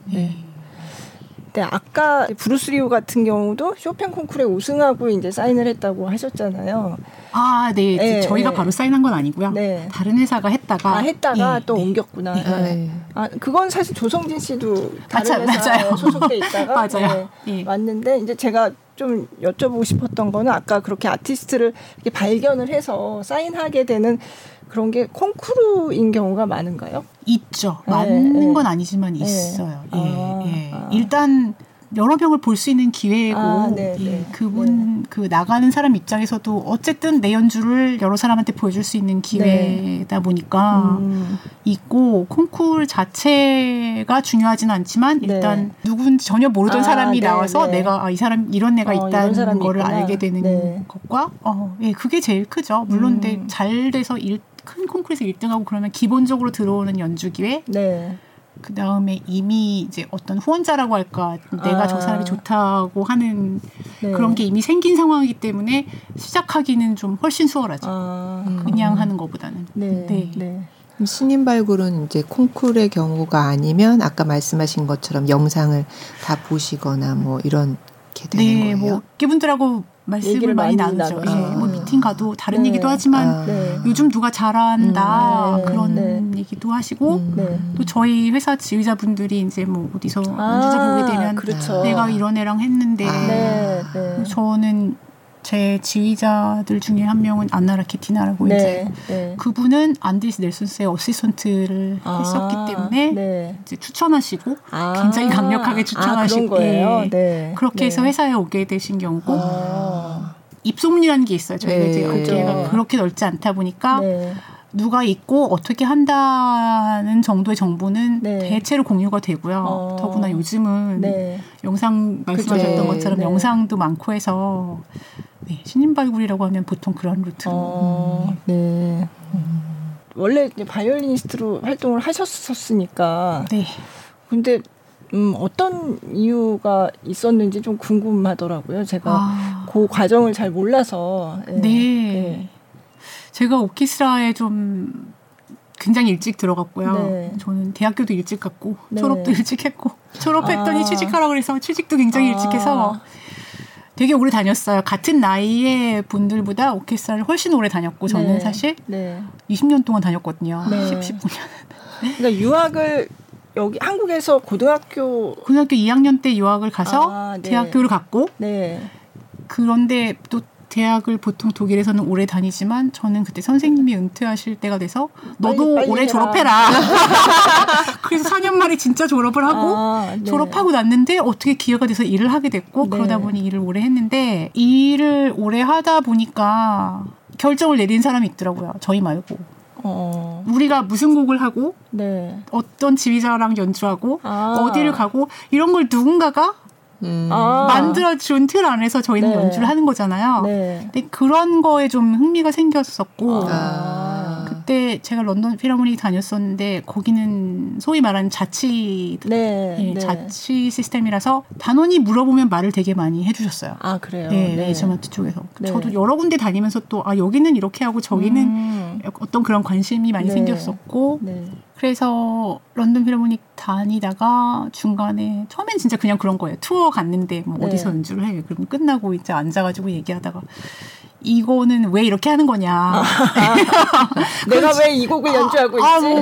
네, 아까 브루스 리우 같은 경우도 쇼팽 콩쿠르에 우승하고 이제 사인을 했다고 하셨잖아요. 아, 네. 네 저희가 네. 바로 사인한 건 아니고요. 네. 다른 회사가 했다가 아, 했다가 네, 또 네. 옮겼구나. 네. 네. 아, 그건 사실 조성진 씨도 다른 맞아, 회사에 맞아요. 소속돼 있다가 맞아요. 네, 왔는데 이제 제가 좀 여쭤보고 싶었던 거는 아까 그렇게 아티스트를 발견을 해서 사인하게 되는 그런 게 콩쿠르인 경우가 많은가요? 있죠. 네, 맞는 네. 건 아니지만 네. 있어요. 예, 아, 예. 아. 일단 여러 명을 볼 수 있는 기회고 아, 네, 네. 그분 네. 그 나가는 사람 입장에서도 어쨌든 내 연주를 여러 사람한테 보여줄 수 있는 기회다 네. 보니까 음. 있고 콩쿨 자체가 중요하지는 않지만 네. 일단 누군지 전혀 모르던 아, 사람이 네, 나와서 내가 아, 이 사람 이런 애가 어, 있다는 거를 있구나. 알게 되는 것과 어, 예, 그게 제일 크죠. 물론 음. 잘 돼서 일, 큰 콩쿨에서 1등하고 그러면 기본적으로 들어오는 연주 기회 그 다음에 이미 이제 어떤 후원자라고 할까 내가 아. 저 사람이 좋다고 하는 네. 그런 게 이미 생긴 상황이기 때문에 시작하기는 좀 훨씬 수월하죠. 아. 그냥 하는 것보다는. 네. 네. 네. 신인 발굴은 이제 콩쿨의 경우가 아니면 아까 말씀하신 것처럼 영상을 다 보시거나 뭐 이런 게 되는 네, 거예요. 뭐 기분들하고 말씀을 많이, 많이 나누죠. 예, 뭐 미팅 가도 다른 네. 얘기도 하지만 아. 네. 요즘 누가 잘한다 음, 네. 그런 네. 얘기도 하시고 음. 네. 또 저희 회사 지휘자분들이 이제 뭐 어디서 아, 연주자 보게 되면 그렇죠. 내가 이런 애랑 했는데 아. 저는 제 지휘자들 중에 한 명은 안나라 키티나라고 네, 이제 네. 그분은 안드리스 넬슨스의 어시스턴트를 아, 했었기 때문에 네. 이제 추천하시고 아, 굉장히 강력하게 추천하시고 아, 예. 네. 그렇게 해서 네. 회사에 오게 되신 경우고 아. 입소문이라는 게 있어요. 저희가 이제 업계가 그렇게 넓지 않다 보니까 네. 누가 있고 어떻게 한다는 정도의 정보는 네. 대체로 공유가 되고요. 어. 더구나 요즘은 네. 영상 말씀하셨던 그쵸. 것처럼 네. 영상도 많고 해서 네, 신인 발굴이라고 하면 보통 그런 루트로. 어, 음. 네. 음. 원래 바이올리니스트로 활동을 하셨었으니까. 네. 근데 음, 어떤 이유가 있었는지 좀 궁금하더라고요. 제가 아. 그 과정을 잘 몰라서. 네. 네. 네. 제가 오케스트라에 좀 굉장히 일찍 들어갔고요. 네. 저는 대학교도 일찍 갔고 네. 졸업도 일찍 했고 졸업했더니 아. 취직하라고 그래서 취직도 굉장히 아. 일찍 해서 되게 오래 다녔어요. 같은 나이의 분들보다 오케스트라를 훨씬 오래 다녔고 저는 네. 사실 네. 20년 동안 다녔거든요. 네. 10, 19년. 그러니까 유학을 여기 한국에서 고등학교 고등학교 2학년 때 유학을 가서 아, 네. 대학교를 갔고 네. 그런데 또 대학을 보통 독일에서는 오래 다니지만 저는 그때 선생님이 은퇴하실 때가 돼서 너도 빨리, 빨리 올해 해라. 졸업해라. 그래서 4년 만에 진짜 졸업을 하고 아, 네. 졸업하고 났는데 어떻게 기회가 돼서 일을 하게 됐고 네. 그러다 보니 일을 오래 했는데 일을 오래 하다 보니까 결정을 내린 사람이 있더라고요. 저희 말고. 어. 우리가 무슨 곡을 하고 네. 어떤 지휘자랑 연주하고 아. 어디를 가고 이런 걸 누군가가 음. 아. 만들어준 틀 안에서 저희는 네. 연주를 하는 거잖아요. 네. 근데 그런 거에 좀 흥미가 생겼었고 아. 그때 제가 런던 필하모닉 다녔었는데 거기는 소위 말하는 자치 네. 예, 네. 자치 시스템이라서 단원이 물어보면 말을 되게 많이 해주셨어요. 아 그래요. 네, 네. management 쪽에서 네. 저도 여러 군데 다니면서 또 아 여기는 이렇게 하고 저기는 음. 어떤 그런 관심이 많이 네. 생겼었고. 네. 그래서 런던 필하모닉 다니다가 중간에 처음엔 진짜 그냥 그런 거예요. 투어 갔는데 뭐 네. 어디서 연주를 해. 그럼 끝나고 이제 앉아가지고 얘기하다가 이거는 왜 이렇게 하는 거냐. 아, 내가 왜 이 곡을 연주하고 아, 있지. 아, 뭐,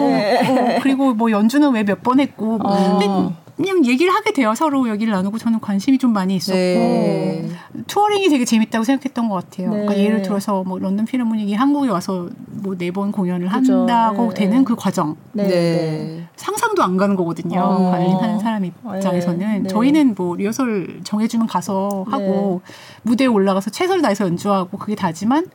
어, 그리고 뭐 연주는 왜 몇 번 했고. 어. 근데 그냥 얘기를 하게 돼요. 서로 얘기를 나누고 저는 관심이 좀 많이 있었고 네. touring이 되게 재밌다고 생각했던 것 같아요. 네. 그러니까 예를 들어서 뭐 런던 필하모닉이 한국에 와서 뭐 네 번 공연을 그죠. 한다고 네. 되는 그 과정 네. 네. 상상도 안 가는 거거든요. 어. 관리하는 사람 입장에서는 네. 저희는 뭐 리허설 정해주면 가서 하고 무대에 올라가서 최선을 다해서 연주하고 그게 다지만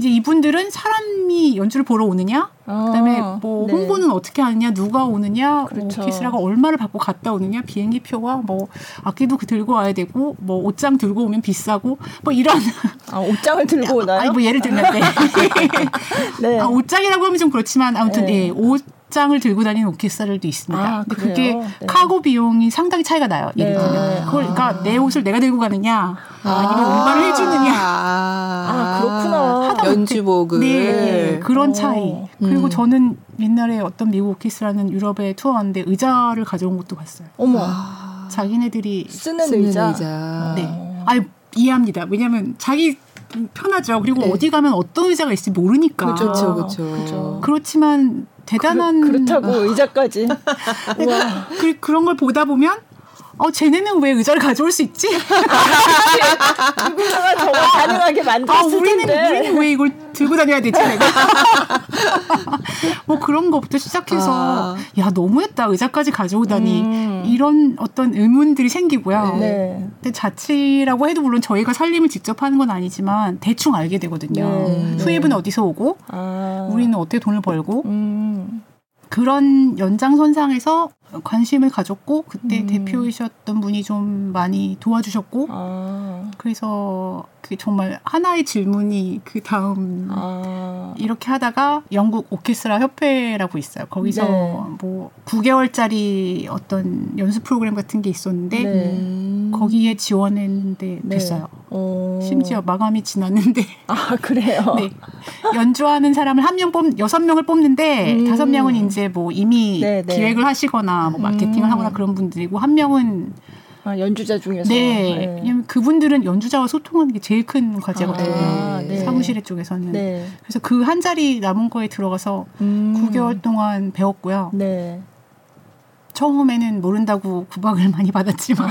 이제 이분들은 사람이 연주를 보러 오느냐, 아, 그다음에 뭐 네. 홍보는 어떻게 하느냐, 누가 오느냐, 뭐 그렇죠. 뭐 오케스트라가 얼마를 받고 갔다 오느냐, 비행기 표와 뭐 악기도 그 들고 와야 되고, 뭐 옷장 들고 오면 비싸고, 뭐 이런. 아 옷장을 들고 오나요? 아니 뭐 예를 들면 네. 네. 아, 옷장이라고 하면 좀 그렇지만 아무튼 네. 예, 옷 장을 들고 다니는 오케스트라들도 있습니다. 아, 근데 그게 네. 카고 비용이 상당히 차이가 나요. 예를 들면 네. 그걸 그러니까 내 옷을 내가 들고 가느냐 아. 니면 운반을 해주느냐. 아, 아 그렇구나. 연주복을 네, 네, 그런 차이. 음. 그리고 저는 옛날에 어떤 미국 오케스트라는 유럽에 투어 왔는데 의자를 가져온 것도 봤어요. 어머. 아. 자기네들이 쓰는, 쓰는 의자. 의자. 네. 아 이해합니다. 왜냐하면 자기 편하죠. 그리고 네. 어디 가면 어떤 의자가 있을지 모르니까. 그렇죠, 그렇죠. 그렇지만 대단한 그, 렇다고 의자까지. 그, 그런 걸 보다 보면 어 쟤네는 왜 의자를 가져올 수 있지? 누군가가 저걸 가능하게 만들었을 아, 우리는, 텐데. 우리는 왜 이걸 들고 다녀야 되지? 뭐 그런 것부터 시작해서 아. 야 너무했다 의자까지 가져오다니 음. 이런 어떤 의문들이 생기고요. 네. 근데 자취라고 해도 물론 저희가 살림을 직접 하는 건 아니지만 대충 알게 되거든요. 네. 수입은 어디서 오고 아. 우리는 어떻게 돈을 벌고 음. 그런 연장선상에서 관심을 가졌고 그때 음. 대표이셨던 분이 좀 많이 도와주셨고 아. 그래서 그 정말 하나의 질문이 그 다음 아. 이렇게 하다가 영국 오케스트라 협회라고 있어요. 거기서 네. 뭐 9개월짜리 어떤 연수 프로그램 같은 게 있었는데 네. 거기에 지원했는데 네. 됐어요. 네. 심지어 마감이 지났는데 아 그래요? 네 연주하는 사람을 한 명 뽑 여섯 명을 뽑는데 음. 다섯 음. 명은 이제 뭐 이미 네, 네. 기획을 하시거나 뭐 마케팅을 음. 하거나 그런 분들이고 한 명은 아, 연주자 중에서 네. 왜냐면 그분들은 연주자와 소통하는 게 제일 큰 과제거든요. 아, 네. 사무실 쪽에서는. 네. 그래서 그 한 자리 남은 거에 들어가서 음. 9개월 동안 배웠고요. 네. 처음에는 모른다고 구박을 많이 받았지만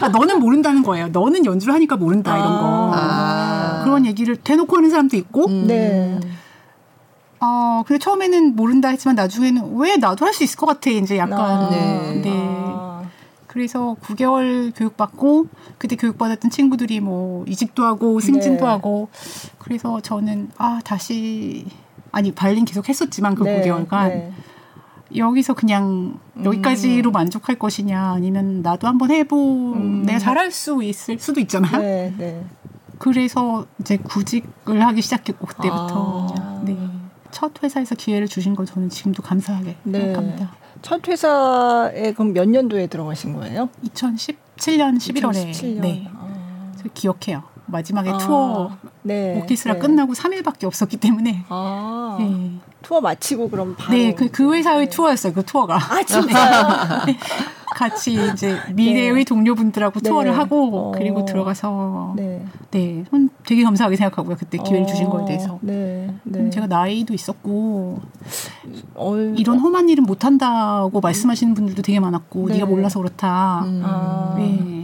아, 너는 모른다는 거예요. 너는 연주를 하니까 모른다 이런 거. 아. 그런 얘기를 대놓고 하는 사람도 있고. 음. 네. 어, 근데 처음에는 모른다 했지만 나중에는 왜 나도 할 수 있을 것 같아. 이제 약간. 아. 네. 네. 아. 그래서 9개월 교육받고 그때 교육받았던 친구들이 뭐 이직도 하고 승진도 네. 하고 그래서 저는 아, 다시 아니 발린 계속 했었지만 그 네. 9개월간 네. 여기서 그냥 여기까지로 음. 만족할 것이냐 아니면 나도 한번 해보 음. 내가 잘할 수 있을 수도 있잖아요. 네, 네. 그래서 이제 구직을 하기 시작했고 그때부터 아. 네. 첫 회사에서 기회를 주신 걸 저는 지금도 감사하게 네. 생각합니다. 첫 회사에 그럼 몇 년도에 들어가신 거예요? 2017년 11월에 2017년. 네. 아. 기억해요. 마지막에 아. 투어 네. 오케스트라 네. 끝나고 3일밖에 없었기 때문에 아. 네. 투어 마치고 그럼 바로 네, 그, 그 회사의 네. 투어였어요. 그 투어가. 아, 진짜요? 네. 같이 이제 미래의 네. 동료분들하고 네. 투어를 하고 어. 그리고 들어가서 네. 네, 되게 감사하게 생각하고요. 그때 기회를 어. 주신 거에 대해서. 네. 네. 제가 나이도 있었고 어. 이런 험한 일은 못 한다고 말씀하시는 분들도 되게 많았고 네가 몰라서 그렇다. 음. 아. 네.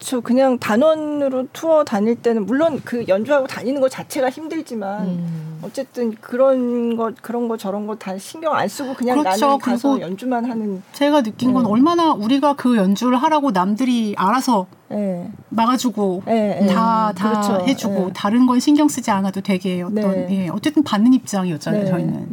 그렇죠. 그냥 단원으로 투어 다닐 때는 물론 그 연주하고 다니는 것 자체가 힘들지만 음. 어쨌든 그런 것 그런 거 저런 거 다 신경 안 쓰고 그냥 그렇죠. 나는 가서 연주만 하는. 제가 느낀 건 네. 얼마나 우리가 그 연주를 하라고 남들이 알아서 네. 막아주고 다다 네. 다 그렇죠. 해주고 네. 다른 건 신경 쓰지 않아도 되게 어떤 네. 예, 어쨌든 받는 입장이었잖아요 네. 저희는.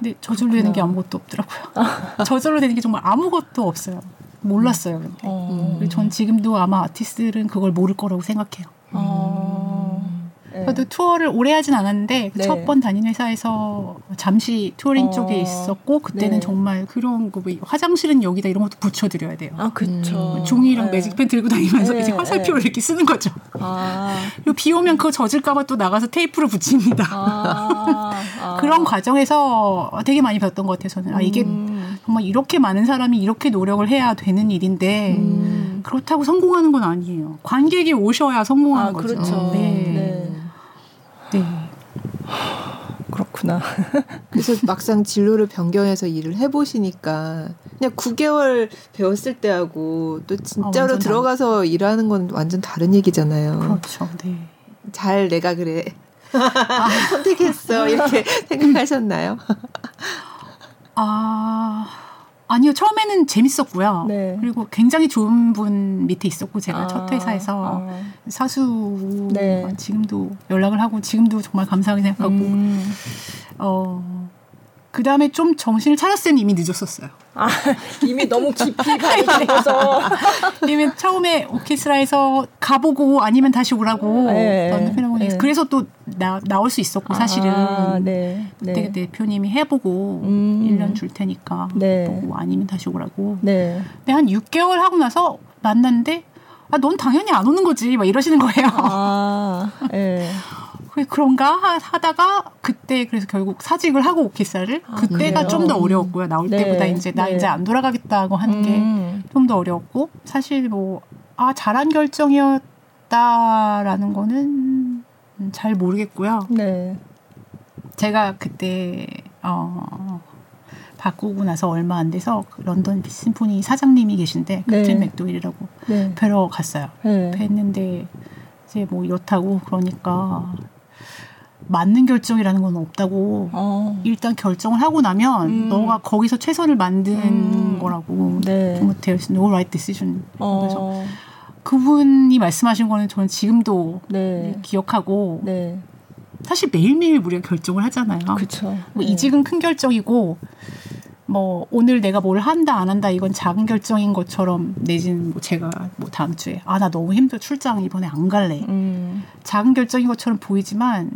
근데 저절로 되는 게 아무것도 없더라고요. 저절로 되는 게 정말 아무것도 없어요. 몰랐어요. 근데. 어. 전 지금도 아마 아티스트들은 그걸 모를 거라고 생각해요. 어. 네. 저도 투어를 오래 하진 않았는데 네. 첫번 다닌 회사에서 잠시 touring 어. 쪽에 있었고 그때는 네. 정말 그런 거 뭐 화장실은 여기다 이런 것도 붙여드려야 돼요. 아 그렇죠. 음. 종이랑 네. 매직펜 들고 다니면서 네. 이제 화살표를 이렇게 쓰는 거죠. 아. 그리고 비 오면 그거 젖을까봐 또 나가서 테이프를 붙입니다. 아. 아. 그런 과정에서 되게 많이 배웠던 것 같아요. 저는 아 이게 음. 정말 이렇게 많은 사람이 이렇게 노력을 해야 되는 일인데 음. 그렇다고 성공하는 건 아니에요. 관객이 오셔야 성공하는 아, 거죠. 그렇죠. 네. 네. 네. 그렇구나. 그래서 막상 진로를 변경해서 일을 해보시니까 그냥 9개월 배웠을 때하고 또 진짜로 아, 들어가서 다... 일하는 건 완전 다른 얘기잖아요. 그렇죠. 네. 잘 내가 그래 아. 선택했어 이렇게 생각하셨나요? 아 아니요 처음에는 재밌었고요. 네. 그리고 굉장히 좋은 분 밑에 있었고 제가 아, 첫 회사에서 아. 사수 네. 지금도 연락을 하고 지금도 정말 감사하게 생각하고 음. 어 그 다음에 좀 정신을 차렸을 때는 이미 늦었었어요. 아, 이미 너무 깊이 가있어서 이미 처음에 오케스트라에서 가보고 아니면 다시 오라고 네, 네. 그래서 또 나, 나올 수 있었고 사실은 아, 네, 그때 네. 대표님이 해보고 음. 1년 줄 테니까 네. 보고 아니면 다시 오라고. 네. 근데 한 6개월 하고 나서 만났는데 아, 넌 당연히 안 오는 거지. 막 이러시는 거예요. 아, 네. 그런가 하다가 그때 그래서 결국 사직을 하고 오케스트라를 아, 그때가 좀더 어려웠고요. 나올 네. 때보다 이제 나 네. 이제 안 돌아가겠다고 하는 게 좀더 음. 어려웠고 사실 뭐 아 잘한 결정이었다라는 거는 잘 모르겠고요. 네. 제가 그때 어 바꾸고 나서 얼마 안 돼서 런던 심포니 사장님이 계신데 네. 캡틴 맥도일이라고 네. 뵈러 갔어요. 네. 뵀는데 이제 뭐 이렇다고 그러니까 맞는 결정이라는 건 없다고 어. 일단 결정을 하고 나면 음. 너가 거기서 최선을 만든 음. 거라고 네. there's no right decision 어. 그래서 그분이 말씀하신 거는 저는 지금도 네. 기억하고 네. 사실 매일매일 우리가 결정을 하잖아요. 그렇죠. 뭐 네. 이직은 큰 결정이고 뭐 오늘 내가 뭘 한다 안 한다 이건 작은 결정인 것처럼 내지는 뭐 제가 뭐 다음 주에 아 나 너무 힘들어 출장 이번에 안 갈래. 음. 작은 결정인 것처럼 보이지만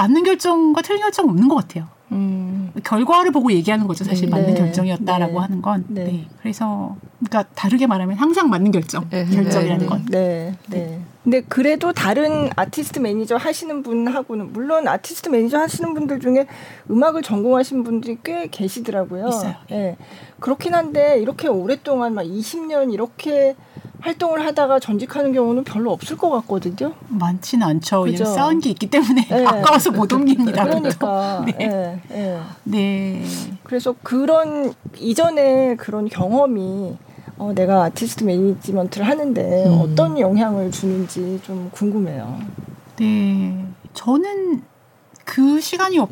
맞는 결정과 틀린 결정 없는 것 같아요. 음. 결과를 보고 얘기하는 거죠. 사실 네. 맞는 결정이었다라고 네. 하는 건. 네. 네. 그래서 그러니까 다르게 말하면 항상 맞는 결정, 네. 결정이라는 네. 건. 네. 네. 근데 그래도 다른 아티스트 매니저 하시는 분하고는 물론 아티스트 매니저 하시는 분들 중에 음악을 전공하신 분들이 꽤 계시더라고요. 있어요. 네. 그렇긴 한데 이렇게 오랫동안 막 20년 이렇게 활동을 하다가 전직하는 경우는 별로 없을 것 같거든요. 많지는 않죠. 그죠? 쌓은 게 있기 때문에 네. 아까워서 못 옮깁니다. 그러니까. 네. 네. 네. 네. 그래서 그런 이전에 그런 경험이 어, 내가 아티스트 매니지먼트를 하는데 음. 어떤 영향을 주는지 좀 궁금해요. 네. 저는 그 시간이 없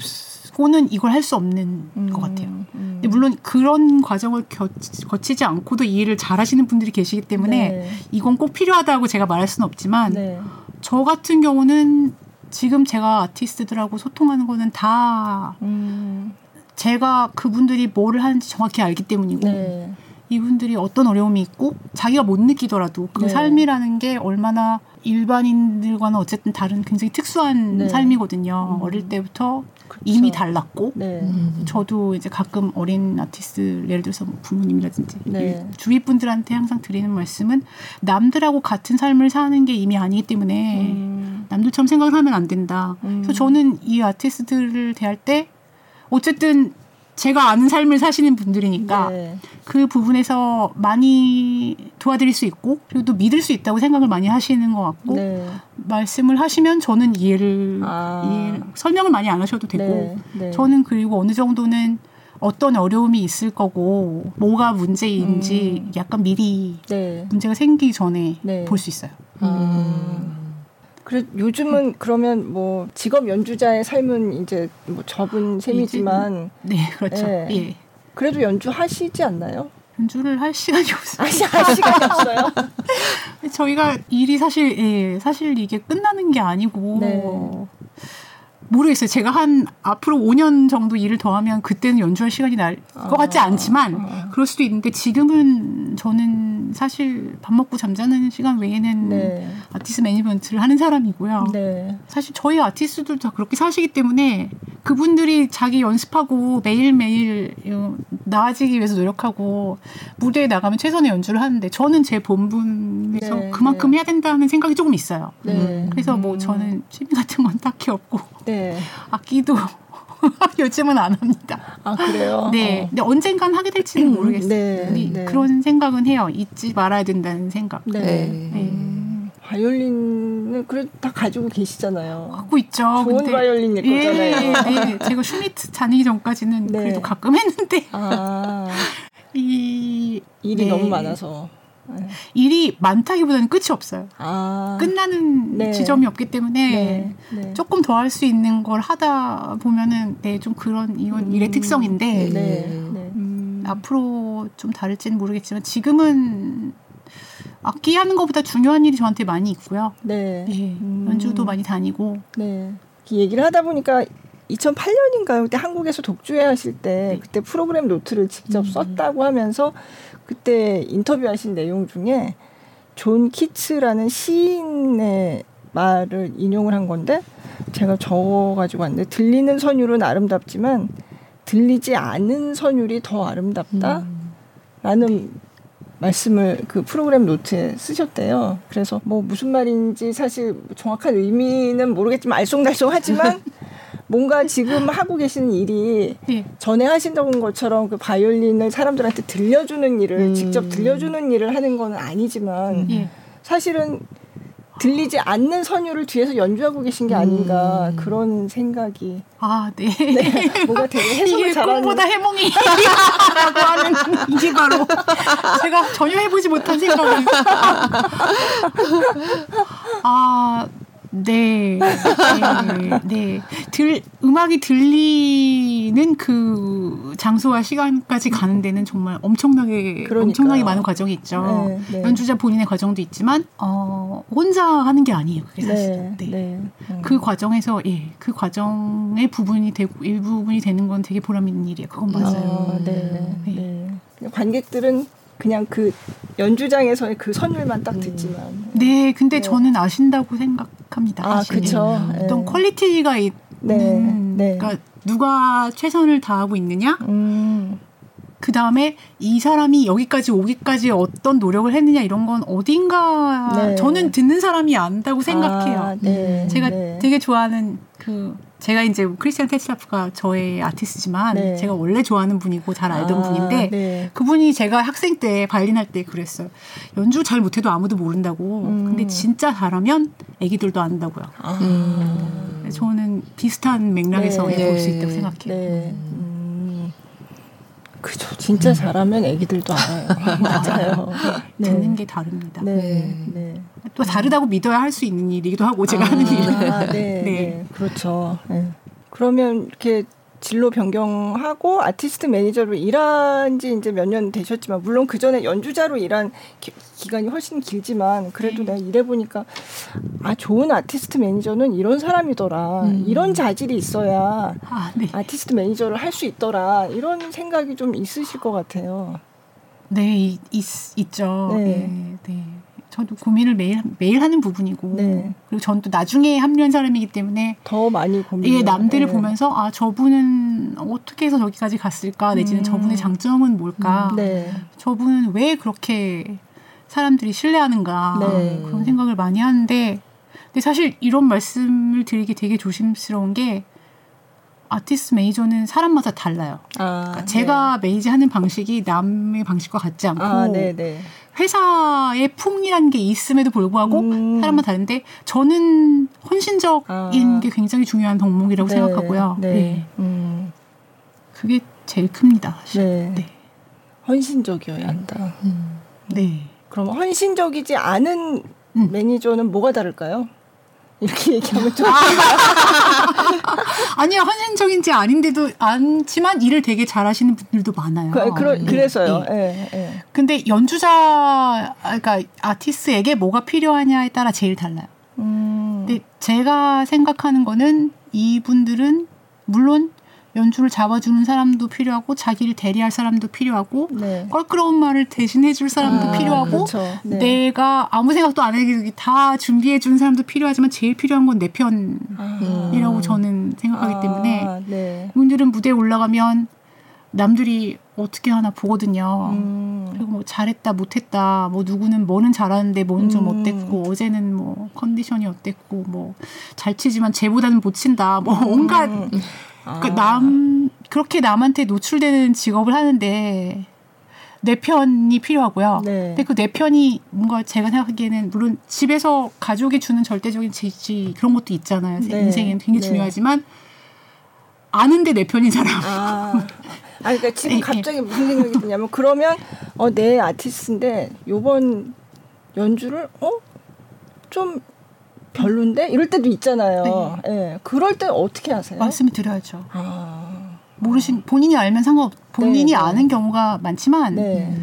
고는 이걸 할 수 없는 음, 것 같아요. 음. 물론 그런 과정을 겨, 거치 지 않고도 이 일을 잘 하시는 분들이 계시기 때문에 네. 이건 꼭 필요하다고 제가 말할 수는 없지만 네. 저 같은 경우는 지금 제가 아티스트들하고 소통하는 거는 다 음. 제가 그분들이 뭐를 하는지 정확히 알기 때문이고 네. 이분들이 어떤 어려움이 있고 자기가 못 느끼더라도 그 네. 삶이라는 게 얼마나 일반인들과는 어쨌든 다른 굉장히 특수한 네. 삶이거든요. 음. 어릴 때부터 그쵸. 이미 달랐고 네. 음. 저도 이제 가끔 어린 아티스트 예를 들어서 뭐 부모님이라든지 네. 주위 분들한테 항상 드리는 말씀은 남들하고 같은 삶을 사는 게 이미 아니기 때문에 음. 남들처럼 생각을 하면 안 된다. 그래서 음. 저는 이 아티스트들을 대할 때 어쨌든 제가 아는 삶을 사시는 분들이니까 네. 그 부분에서 많이 도와드릴 수 있고 그리고 또 믿을 수 있다고 생각을 많이 하시는 것 같고 네. 말씀을 하시면 저는 이해를, 아. 이해를 설명을 많이 안 하셔도 되고 네. 네. 저는 그리고 어느 정도는 어떤 어려움이 있을 거고 뭐가 문제인지 음. 약간 미리 네. 문제가 생기기 전에 네. 볼수 있어요. 음. 그래 요즘은 그러면 뭐 직업 연주자의 삶은 이제 뭐 접은 셈이지만 네 그렇죠. 예. 예. 그래도 연주 하시지 않나요? 연주를 할 시간이 없어요. 아, 할 시간이 없어요. 저희가 일이 사실 예, 사실 이게 끝나는 게 아니고 네. 모르겠어요. 제가 한 앞으로 5년 정도 일을 더 하면 그때는 연주할 시간이 날것 아, 같지 않지만 아. 그럴 수도 있는데 지금은 저는 사실 밥 먹고 잠자는 시간 외에는 네. 아티스트 매니지먼트를 하는 사람이고요. 네. 사실 저희 아티스트들 다 그렇게 사시기 때문에 그분들이 자기 연습하고 매일매일 나아지기 위해서 노력하고 무대에 나가면 최선의 연주를 하는데 저는 제 본분에서 네. 그만큼 네. 해야 된다는 생각이 조금 있어요. 네. 그래서 뭐 음. 저는 취미 같은 건 딱히 없고 네. 악기도 요즘은 안 합니다. 아 그래요? 네. 어. 근데 언젠간 하게 될지는 모르겠어요. 네, 네. 그런 생각은 해요. 잊지 말아야 된다는 생각. 네. 네. 음. 바이올린은 그래도 다 가지고 계시잖아요. 갖고 있죠. 좋은 근데, 바이올린일 예, 거잖아요. 네. 제가 슈미트 다니기 전까지는 네. 그래도 가끔 했는데 아. 이 일이 네. 너무 많아서. 일이 많다기보다는 끝이 없어요. 아. 끝나는 네. 지점이 없기 때문에 네. 네. 조금 더 할 수 있는 걸 하다 보면은 네, 좀 그런 이건 음. 일의 특성인데 네. 음, 앞으로 좀 다를지는 모르겠지만 지금은 악기 하는 것보다 중요한 일이 저한테 많이 있고요. 네. 네. 음. 연주도 많이 다니고. 네. 얘기를 하다 보니까 2008년인가요? 그때 한국에서 독주회 하실 때 네. 그때 프로그램 노트를 직접 음. 썼다고 하면서 그때 인터뷰하신 내용 중에 존 키츠라는 시인의 말을 인용을 한 건데 제가 적어가지고 왔는데 들리는 선율은 아름답지만 들리지 않은 선율이 더 아름답다라는 음. 말씀을 그 프로그램 노트에 쓰셨대요. 그래서 뭐 무슨 말인지 사실 정확한 의미는 모르겠지만 알쏭달쏭하지만 뭔가 지금 하고 계시는 일이 예. 전에 하신다는 것처럼 그 바이올린을 사람들한테 들려주는 일을 음. 직접 들려주는 일을 하는 건 아니지만 예. 사실은 들리지 않는 선율을 뒤에서 연주하고 계신 게 아닌가 음. 그런 생각이 아 네. 네 뭔가 되게 해석을 잘하는 꿈보다 해몽이라고 하는 이게 바로 제가 전혀 해보지 못한 생각이 아 네, 네, 네. 들 음악이 들리는 그 장소와 시간까지 가는 데는 정말 엄청나게 그러니까요. 엄청나게 많은 과정이 있죠. 네, 네. 연주자 본인의 과정도 있지만 어 혼자 하는 게 아니에요. 그게 사실. 네, 네. 네. 음. 그 과정에서 예, 그 과정의 부분이 되고 일부분이 되는 건 되게 보람 있는 일이에요. 그건 맞아요. 아, 네. 네. 관객들은 그냥 그 연주장에서의 그 선율만 딱 음. 듣지만. 네, 근데 네. 저는 아신다고 생각합니다. 아, 그렇죠. 어떤 quality가 있는, 네. 네. 그러니까 누가 최선을 다하고 있느냐. 음. 그 다음에 이 사람이 여기까지 오기까지 어떤 노력을 했느냐 이런 건 어딘가 네. 저는 듣는 사람이 안다고 생각해요. 아, 네. 제가 네. 되게 좋아하는 그 제가 이제 크리스티안 테츨라프가 저의 아티스트지만 네. 제가 원래 좋아하는 분이고 잘 알던 아, 분인데 네. 그분이 제가 학생 때 바이올린 할 때 그랬어요. 연주 잘 못해도 아무도 모른다고. 음. 근데 진짜 잘하면 애기들도 안다고요. 아. 음. 저는 비슷한 맥락에서 네. 볼수 있다고 생각해요. 네. 음. 그죠. 진짜 잘하면 애기들도 알아요. 맞아요. 네. 듣는 게 다릅니다. 네. 네. 또 다르다고 믿어야 할 수 있는 일이기도 하고 제가 아, 하는 일은. 아, 네, 네. 네. 그렇죠. 네. 그러면 이렇게 진로 변경하고 아티스트 매니저로 일한 지 이제 몇 년 되셨지만 물론 그 전에 연주자로 일한 기, 간이 훨씬 길지만 그래도 네. 내가 일해 보니까 아 좋은 아티스트 매니저는 이런 사람이더라 음. 이런 자질이 있어야 아, 네. 아티스트 매니저를 할 수 있더라 이런 생각이 좀 있으실 것 같아요. 네 있, 있죠. 네. 네. 네. 저도 고민을 매일 매일 하는 부분이고 네. 그리고 전 또 나중에 합류한 사람이기 때문에 더 많이 고민. 예, 남들을 네. 보면서 아 저분은 어떻게 해서 저기까지 갔을까 내지는 음. 저분의 장점은 뭘까, 음. 네. 저분은 왜 그렇게 사람들이 신뢰하는가 네. 그런 생각을 많이 하는데 근데 사실 이런 말씀을 드리기 되게 조심스러운 게 아티스트 매니저는 사람마다 달라요. 아, 그러니까 제가 네. 매니저하는 방식이 남의 방식과 같지 않고 아, 네, 네. 회사의 풍이라는 게 있음에도 불구하고 음. 사람마다 다른데 저는 헌신적인 아. 게 굉장히 중요한 덕목이라고 네, 생각하고요. 네. 네. 음. 그게 제일 큽니다. 네. 네. 헌신적이어야 한다. 음. 네. 그럼 헌신적이지 않은 음. 매니저는 뭐가 다를까요? 이렇게 얘기하면 좀 아니요 헌신적인지 아닌데도 않지만 일을 되게 잘하시는 분들도 많아요. 그, 그, 래서요 네. 네. 네. 근데 연주자 그러니까 아티스트에게 뭐가 필요하냐에 따라 제일 달라요. 음. 근데 제가 생각하는 거는 이분들은 물론 연주를 잡아주는 사람도 필요하고 자기를 대리할 사람도 필요하고 네. 껄끄러운 말을 대신해줄 사람도 아, 필요하고 그렇죠. 네. 내가 아무 생각도 안 해도 다 준비해주는 사람도 필요하지만 제일 필요한 건 내 편이라고 아. 저는 생각하기 아, 때문에 네. 이분들은 무대에 올라가면 남들이 어떻게 하나 보거든요. 음. 그리고 뭐 잘했다 못했다 뭐 누구는 뭐는 잘하는데 뭐는 좀 음. 어땠고 어제는 뭐 컨디션이 어땠고 뭐 잘 치지만 쟤보다는 못 친다 뭐 온갖 음. 그러니까 남 그렇게 남한테 노출되는 직업을 하는데 내 편이 필요하고요. 네. 근데 그 내 편이 뭔가 제가 생각하기에는 물론 집에서 가족이 주는 절대적인 지지 그런 것도 있잖아요. 네. 인생에는 굉장히 네. 중요하지만 아는데 내 편인 사람. 아, 아 그러니까 지금 네. 갑자기 무슨 생각이 드냐면 그러면 어, 내 아티스트인데 요번 연주를 어 좀 별론데 이럴 때도 있잖아요. 네. 네. 그럴 때 어떻게 하세요? 말씀을 드려야죠. 아. 모르신 본인이 알면 상관없. 본인이 네, 네. 아는 경우가 많지만 네.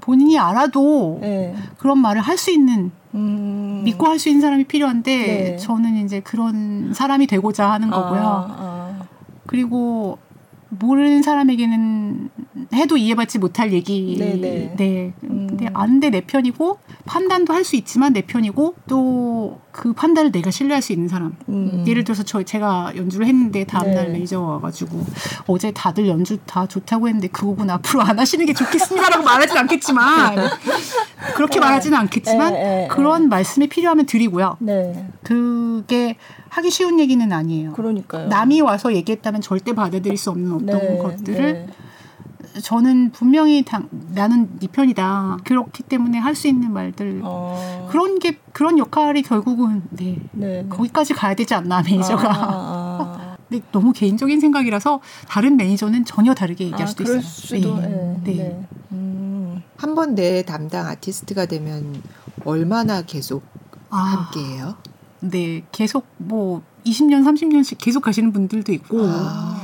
본인이 알아도 네. 그런 말을 할 수 있는 음. 믿고 할 수 있는 사람이 필요한데 네. 저는 이제 그런 사람이 되고자 하는 거고요. 아, 아. 그리고 모르는 사람에게는 해도 이해받지 못할 얘기. 네네. 네. 네. 음. 근데 안돼 내 편이고 판단도 할 수 있지만 내 편이고 또 그 판단을 내가 신뢰할 수 있는 사람. 음. 예를 들어서 저 제가 연주를 했는데 다음날 네. 매니저 와가지고 어제 다들 연주 다 좋다고 했는데 그 곡은 앞으로 안 하시는 게 좋겠습니다라고 말하진 않겠지만 그렇게 네. 말하지는 않겠지만 네, 네, 그런 말씀이 필요하면 드리고요. 네. 그게 하기 쉬운 얘기는 아니에요. 그러니까요. 남이 와서 얘기했다면 절대 받아들일 수 없는 어떤 네, 것들을 네. 저는 분명히 당, 나는 네 편이다. 그렇기 때문에 할 수 있는 말들 어. 그런 게 그런 역할이 결국은 네, 네. 거기까지 가야 되지 않나 매니저가. 아, 아, 아. 근데 너무 개인적인 생각이라서 다른 매니저는 전혀 다르게 얘기할 아, 수도 있어요. 수도, 네. 네. 네. 네. 음. 한번 내 담당 아티스트가 되면 얼마나 계속 아. 함께해요? 네, 계속 뭐 20년, 30년씩 계속 가시는 분들도 있고. 아.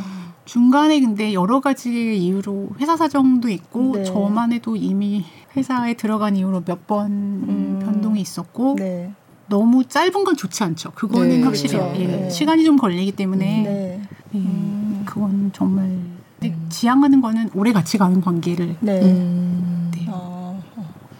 중간에 근데 여러 가지 이유로 회사 사정도 있고 네. 저만 해도 이미 회사에 들어간 이후로 몇번 음. 변동이 있었고 네. 너무 짧은 건 좋지 않죠. 그거는 네, 확실히 그렇죠. 예, 네. 시간이 좀 걸리기 때문에 네. 예, 음. 그건 정말 음. 지향하는 거는 오래 같이 가는 관계를 네. 음.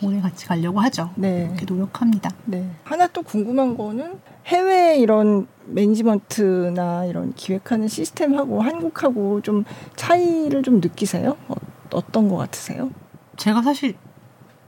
오래 같이 가려고 하죠. 네. 그렇게 노력합니다. 네. 하나 또 궁금한 거는 해외 이런 매니지먼트나 이런 기획하는 시스템하고 한국하고 좀 차이를 좀 느끼세요? 어, 어떤 것 같으세요? 제가 사실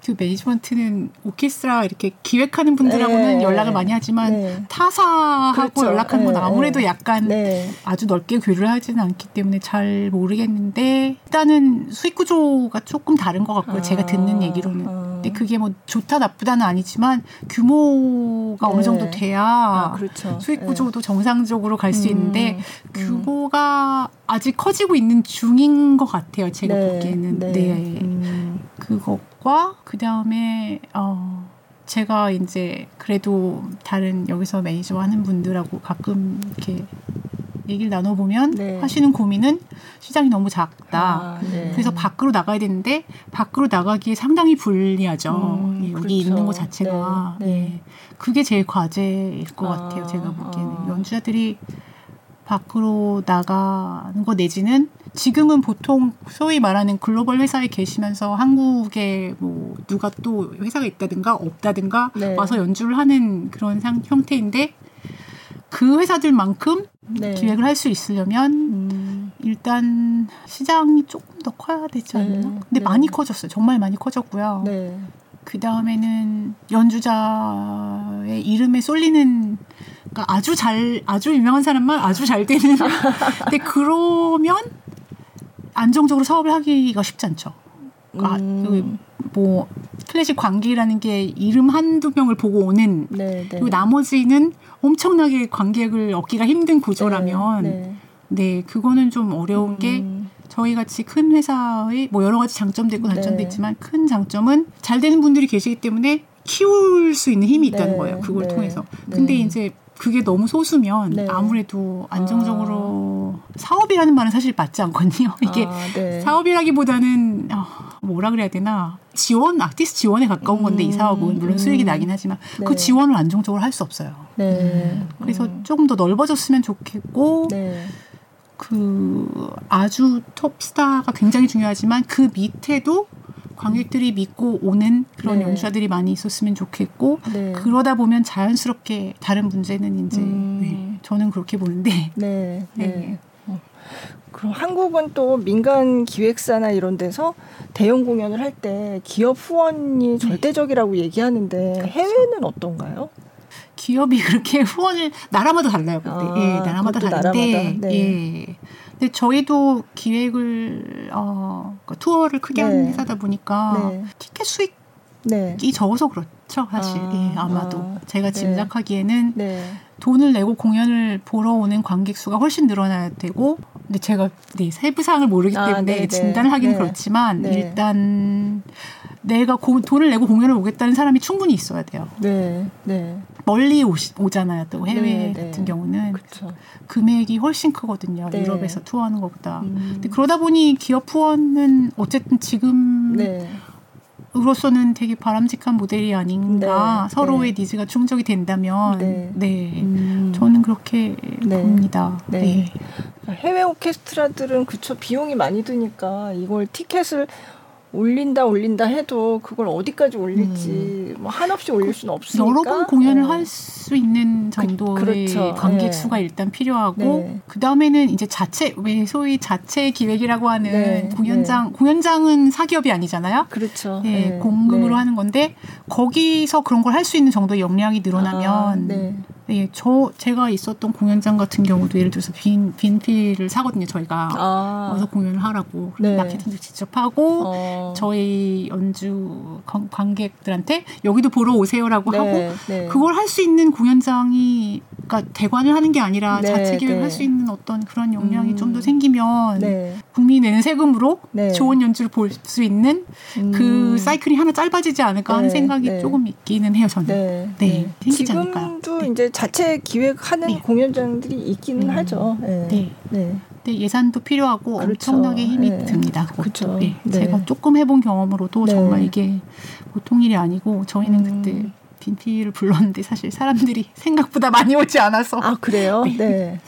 그 매니지먼트는 오케스트라 이렇게 기획하는 분들하고는 네. 연락을 많이 하지만 네. 타사하고 그렇죠. 연락하는 건 네. 아무래도 약간 네. 아주 넓게 교류를 하지는 않기 때문에 잘 모르겠는데 일단은 수익 구조가 조금 다른 것 같고요. 아. 제가 듣는 얘기로는. 아. 근데 그게 뭐 좋다 나쁘다는 아니지만 규모가 어느 정도 네. 돼야 아, 그렇죠. 수익 네. 구조도 정상적으로 갈수 음. 있는데 음. 규모가 아직 커지고 있는 중인 것 같아요. 제가 보기에는. 네. 음. 그거 것과 그 다음에 어 제가 이제 그래도 다른 여기서 매니저 하는 분들하고 가끔 이렇게 얘기를 나눠보면 네. 하시는 고민은 시장이 너무 작다. 아, 네. 그래서 밖으로 나가야 되는데 밖으로 나가기에 상당히 불리하죠. 음, 예, 여기 그렇죠. 있는 것 자체가. 네, 네. 예. 그게 제일 과제일 것 아, 같아요. 제가 보기에는 아. 연주자들이 밖으로 나가는 거 내지는 지금은 보통 소위 말하는 글로벌 회사에 계시면서 한국에 뭐 누가 또 회사가 있다든가 없다든가 네. 와서 연주를 하는 그런 상, 형태인데 그 회사들만큼 네. 기획을 할 수 있으려면 음. 일단 시장이 조금 더 커야 되지 않나? 네. 근데 네. 많이 커졌어요. 정말 많이 커졌고요. 네. 그 다음에는 연주자의 이름에 쏠리는 그러니까 아주 잘 아주 유명한 사람만 아주 잘 되는. 근데 그러면 안정적으로 사업을 하기가 쉽지 않죠. 그러니까 음. 뭐 클래식 관객이라는 게 이름 한두 명을 보고 오는 네, 네. 그리고 나머지는 엄청나게 관객을 얻기가 힘든 구조라면 네, 네. 네 그거는 좀 어려운 음. 게 저희 같이 큰 회사의 뭐 여러 가지 장점도 있고 단점도 네. 있지만 큰 장점은 잘 되는 분들이 계시기 때문에 키울 수 있는 힘이 있다는 네. 거예요. 그걸 통해서. 근데 이제 그게 너무 소수면 네. 아무래도 안정적으로 아. 사업이라는 말은 사실 맞지 않거든요. 이게 아, 네. 사업이라기보다는 어, 뭐라 그래야 되나 지원 아티스트 지원에 가까운 건데 음, 이 사업은 물론 음. 수익이 나긴 하지만 네. 그 지원을 안정적으로 할 수 없어요. 네. 그래서 음. 조금 더 넓어졌으면 좋겠고 네. 그 아주 톱스타가 굉장히 중요하지만 그 밑에도 관객들이 믿고 오는 그런 네. 연주자들이 많이 있었으면 좋겠고 네. 그러다 보면 자연스럽게 다른 문제는 이제 음. 네, 저는 그렇게 보는데 네. 네. 네. 어. 그럼 한국은 또 민간 기획사나 이런 데서 대형 공연을 할 때 기업 후원이 네. 절대적이라고 얘기하는데 그렇죠. 해외는 어떤가요? 기업이 그렇게 후원을 나라마다 달라요. 근데 아, 예, 나라마다 다른데 나라마다? 네. 예. 근데 저희도 기획을 어, 그 투어를 크게 네. 하는 회사다 보니까 네. 티켓 수익이 네. 적어서 그렇죠, 사실. 아, 예, 아마도 아, 제가 네. 짐작하기에는 네. 돈을 내고 공연을 보러 오는 관객 수가 훨씬 늘어나야 되고, 근데 제가 네, 세부 사항을 모르기 아, 때문에 아, 진단을 하기는 그렇지만 일단 내가 고, 돈을 내고 공연을 오겠다는 사람이 충분히 있어야 돼요. 네, 네. 멀리 오시, 오잖아요. 또 해외 네, 네. 같은 경우는 그쵸. 금액이 훨씬 크거든요. 네. 유럽에서 투어하는 것보다. 음. 근데 그러다 보니 기업 후원은 어쨌든 지금 네. 으로서는 되게 바람직한 모델이 아닌가 네, 서로의 네. 니즈가 충족이 된다면 네, 네. 음. 저는 그렇게 봅니다. 네. 해외 오케스트라들은 그쵸 비용이 많이 드니까 이걸 티켓을 올린다 올린다 해도 그걸 어디까지 올릴지 음. 뭐 한없이 올릴 수는 없으니까 여러 번 공연을 네. 할수 있는 그, 정도의 그, 그렇죠. 관객 네. 수가 일단 필요하고 네. 그 다음에는 이제 자체 왜 소위 자체 기획이라고 하는 네. 공연장 네. 공연장은 사기업이 아니잖아요. 그렇죠. 예, 네. 공금으로 하는 건데 거기서 그런 걸 할 수 있는 정도의 역량이 늘어나면 아, 예, 저 제가 있었던 공연장 같은 경우도 예를 들어서 빈 빈필을 사거든요. 저희가 아. 와서 공연을 하라고 네. 마케팅도 직접 하고 어. 저희 연주 관객들한테 여기도 보러 오세요라고 네. 하고 네. 그걸 할 수 있는 공연장이 그러니까 대관을 하는 게 아니라 네, 자체 기획을 네. 할수 있는 어떤 그런 역량이 음. 좀더 생기면 네. 내는 세금으로 좋은 연주를 볼 수 있는 음. 그 사이클이 하나 짧아지지 않을까 하는 생각이 조금 있기는 해요. 저는. 네. 생기지 않을까. 지금도 이제 자체 기획하는 네. 공연장들이 있기는 음. 하죠. 네. 네. 네. 네. 예산도 필요하고 그렇죠. 엄청나게 힘이 네. 듭니다. 그렇죠. 네. 네. 제가 조금 해본 경험으로도 네. 정말 이게 보통 일이 아니고 저희는 음. 그때 빈티를 불렀는데 사실 사람들이 생각보다 많이 오지 않아서 아 그래요? 네. 네.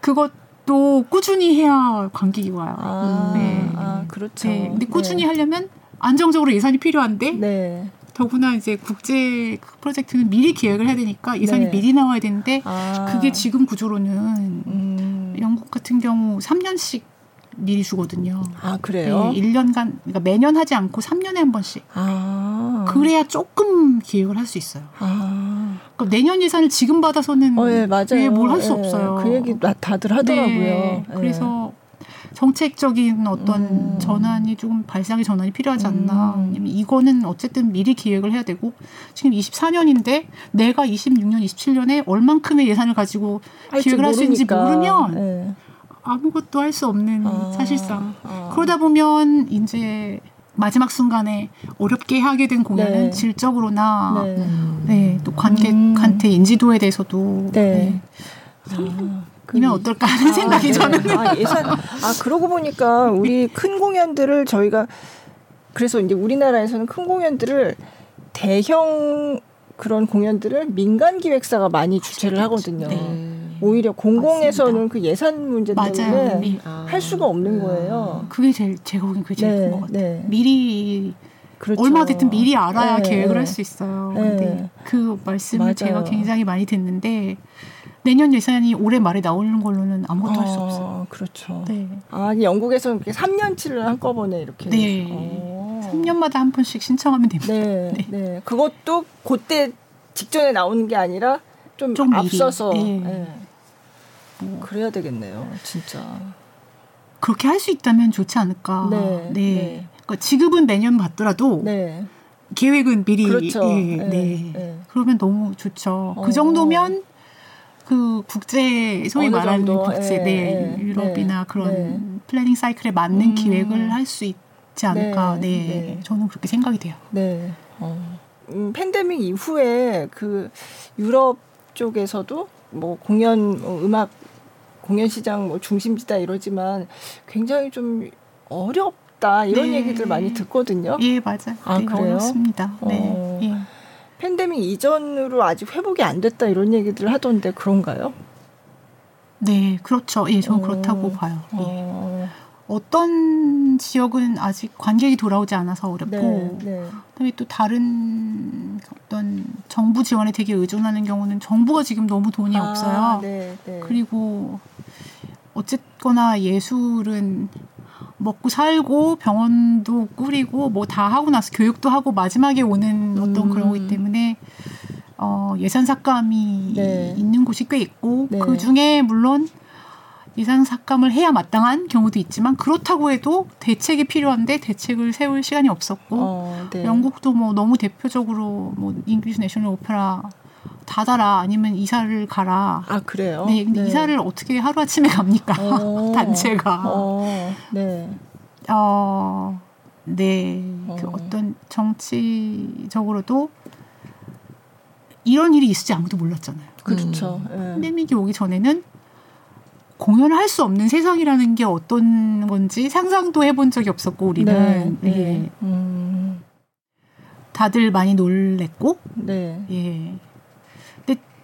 그것도 꾸준히 해야 관객이 와요. 아, 네. 아 그렇죠. 네. 근데 꾸준히 하려면 안정적으로 예산이 필요한데 더구나 이제 국제 프로젝트는 미리 기획을 해야 되니까 예산이 네. 미리 나와야 되는데 아. 그게 지금 구조로는 음. 영국 같은 경우 3년씩 미리 주거든요. 아, 그래요? 네, 1년간, 그러니까 매년 하지 않고 3년에 한 번씩. 아. 그래야 조금 기획을 할 수 있어요. 아. 그러니까 내년 예산을 지금 받아서는 어, 예, 맞아요. 뭘할 수 예, 없어요. 그 얘기 다들 하더라고요. 네, 예. 그래서 정책적인 어떤 음. 전환이 조금 발상의 전환이 필요하지 않나. 음. 이거는 어쨌든 미리 기획을 해야 되고 지금 24년인데 내가 26년, 27년에 얼만큼의 예산을 가지고 기획을 할 수 있는지 모르면 네. 아무것도 할 수 없는 아. 사실상 아. 그러다 보면 이제 마지막 순간에 어렵게 하게 된 공연은 네. 질적으로나 네. 네. 또 관객한테 음. 인지도에 대해서도 네. 네. 아. 이면 어떨까 하는 아, 생각이 네. 저는. 아, 예산. 아, 그러고 보니까 우리 큰 공연들을 저희가 그래서 이제 우리나라에서는 큰 공연들을 대형 그런 공연들을 민간 기획사가 많이 주최를 하거든요. 네. 오히려 공공에서는 맞습니다. 그 예산 문제 때문에 네. 아. 할 수가 없는 거예요. 그게 제일 제가 보기엔 그게 제일 네. 큰것 같아요. 네. 미리 그렇죠. 얼마 됐든 미리 알아야 네. 계획을 할 수 있어요. 근데 네. 그 말씀을 맞아요. 제가 굉장히 많이 듣는데 내년 예산이 올해 말에 나오는 걸로는 아무것도 어, 할수 없어요. 그렇죠. 네. 아, 영국에서는 이렇게 3년치를 한꺼번에 이렇게. 네. 오. 3년마다 한 번씩 신청하면 됩니다. 네. 네. 네. 그것도 그때 직전에 나오는 게 아니라 좀, 좀 앞서서. 네. 네. 뭐. 그래야 되겠네요, 진짜. 그렇게 할 수 있다면 좋지 않을까. 네. 네. 네. 그러니까 지급은 매년 받더라도 네. 계획은 미리. 그렇죠. 예, 네. 네. 그러면 너무 좋죠. 그 어. 그 정도면 그 국제 소위 말하는 정도? 국제 네, 네, 유럽이나 네, 그런 네. planning cycle에 맞는 음. 기획을 할 수 있지 않을까. 네, 네, 네, 저는 그렇게 생각이 돼요. 네. 어. 음, 팬데믹 이후에 그 유럽 쪽에서도 뭐 공연 뭐 음악 공연 시장 뭐 중심지다 이러지만 굉장히 좀 어렵다 이런 네. 얘기들 많이 듣거든요. 예, 맞아요. 아, 네, 그래요? 어렵습니다. 네. 어. 예. 팬데믹 이전으로 아직 회복이 안 됐다 이런 얘기들 하던데 그런가요? 네, 그렇죠. 예, 저는 어. 그렇다고 봐요. 예. 어. 어떤 지역은 아직 관객이 돌아오지 않아서 어렵고, 네, 네. 그다음에 또 다른 어떤 정부 지원에 되게 의존하는 경우는 정부가 지금 너무 돈이 아, 없어요. 네, 네. 그리고 어쨌거나 예술은 먹고 살고 병원도 꾸리고 뭐 다 하고 나서 교육도 하고 마지막에 오는 어떤 음. 그런 거기 때문에 어, 예산 삭감이 네. 있는 곳이 꽤 있고 네. 그 중에 물론 예산 삭감을 해야 마땅한 경우도 있지만 그렇다고 해도 대책이 필요한데 대책을 세울 시간이 없었고 어, 네. 영국도 뭐 너무 대표적으로 뭐 English National Opera 닫아라 아니면 이사를 가라. 아 그래요? 네, 근데 네. 이사를 어떻게 하루 아침에 갑니까? 어, 단체가. 어, 네. 어, 네. 어. 그 어떤 정치적으로도 이런 일이 있을지 아무도 몰랐잖아요. 그렇죠. 음. 팬데믹이 오기 전에는 공연을 할 수 없는 세상이라는 게 어떤 건지 상상도 해본 적이 없었고 우리는 네, 네. 예. 음. 다들 많이 놀랬고 네. 예.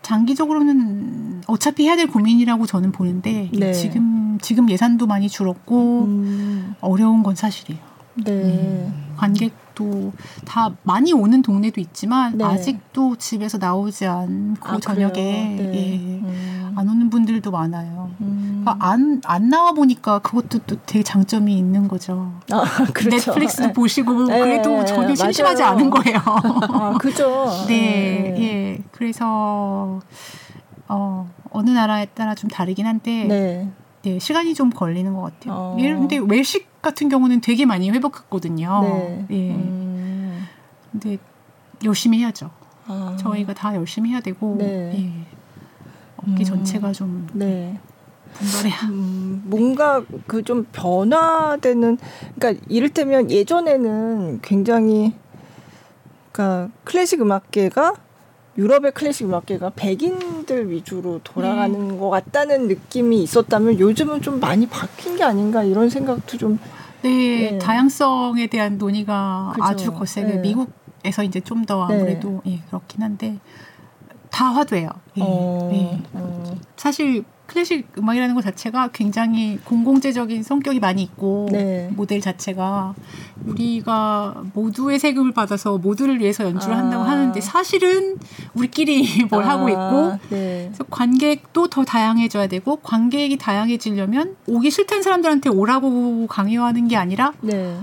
장기적으로는 어차피 해야 될 고민이라고 저는 보는데 네. 지금 지금 예산도 많이 줄었고 음. 어려운 건 사실이에요. 네. 음. 관객도 다 많이 오는 동네도 있지만 네. 아직도 집에서 나오지 않고 아, 저녁에 네. 예, 음. 안 오는 분들도 많아요. 음. 그러니까 안, 안 나와 보니까 그것도 또 되게 장점이 있는 거죠. 아, 그렇죠. 넷플릭스 네. 보시고 그래도 전혀 심심하지 맞아요. 않은 거예요. 아, 그죠. 네, 예. 그래서 어, 어느 나라에 따라 좀 다르긴 한데 네. 네 시간이 좀 걸리는 것 같아요. 어. 예를 근데 외식 같은 경우는 되게 많이 회복했거든요. 네. 예. 음. 근데 열심히 해야죠. 아. 저희가 다 열심히 해야 되고 네. 예. 업계 음. 전체가 좀 네. 분발해야. 음, 뭔가 그 좀 변화되는 그러니까 이를테면 예전에는 굉장히 그러니까 클래식 음악계가 유럽의 클래식 음악계가 백인들 위주로 돌아가는 음. 것 같다는 느낌이 있었다면 요즘은 좀 많이 바뀐 게 아닌가 이런 생각도 좀 네, 네. 다양성에 대한 논의가 그죠. 아주 거세게 네. 미국에서 이제 좀 더 아무래도 네. 예, 그렇긴 한데 다 화돼요. 예, 어, 예. 어. 사실 클래식 음악이라는 것 자체가 굉장히 공공재적인 성격이 많이 있고 네. 모델 자체가 우리가 모두의 세금을 받아서 모두를 위해서 연주를 아. 한다고 하는데 사실은 우리끼리 뭘 아. 하고 있고 네. 그래서 관객도 더 다양해져야 되고 관객이 다양해지려면 오기 싫다는 사람들한테 오라고 강요하는 게 아니라 네.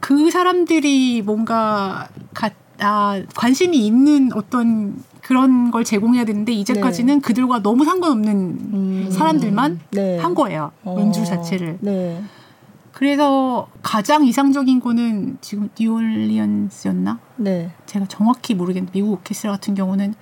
그 사람들이 뭔가 가, 아, 관심이 있는 어떤 그런 걸 제공해야 되는데 이제까지는 네. 그들과 너무 상관없는 음. 사람들만 네. 한 거예요. 어. 연주 자체를. 네. 그래서 가장 이상적인 거는 지금 뉴올리언스였나? 네. 제가 정확히 모르겠는데 미국 오케스트라 같은 경우는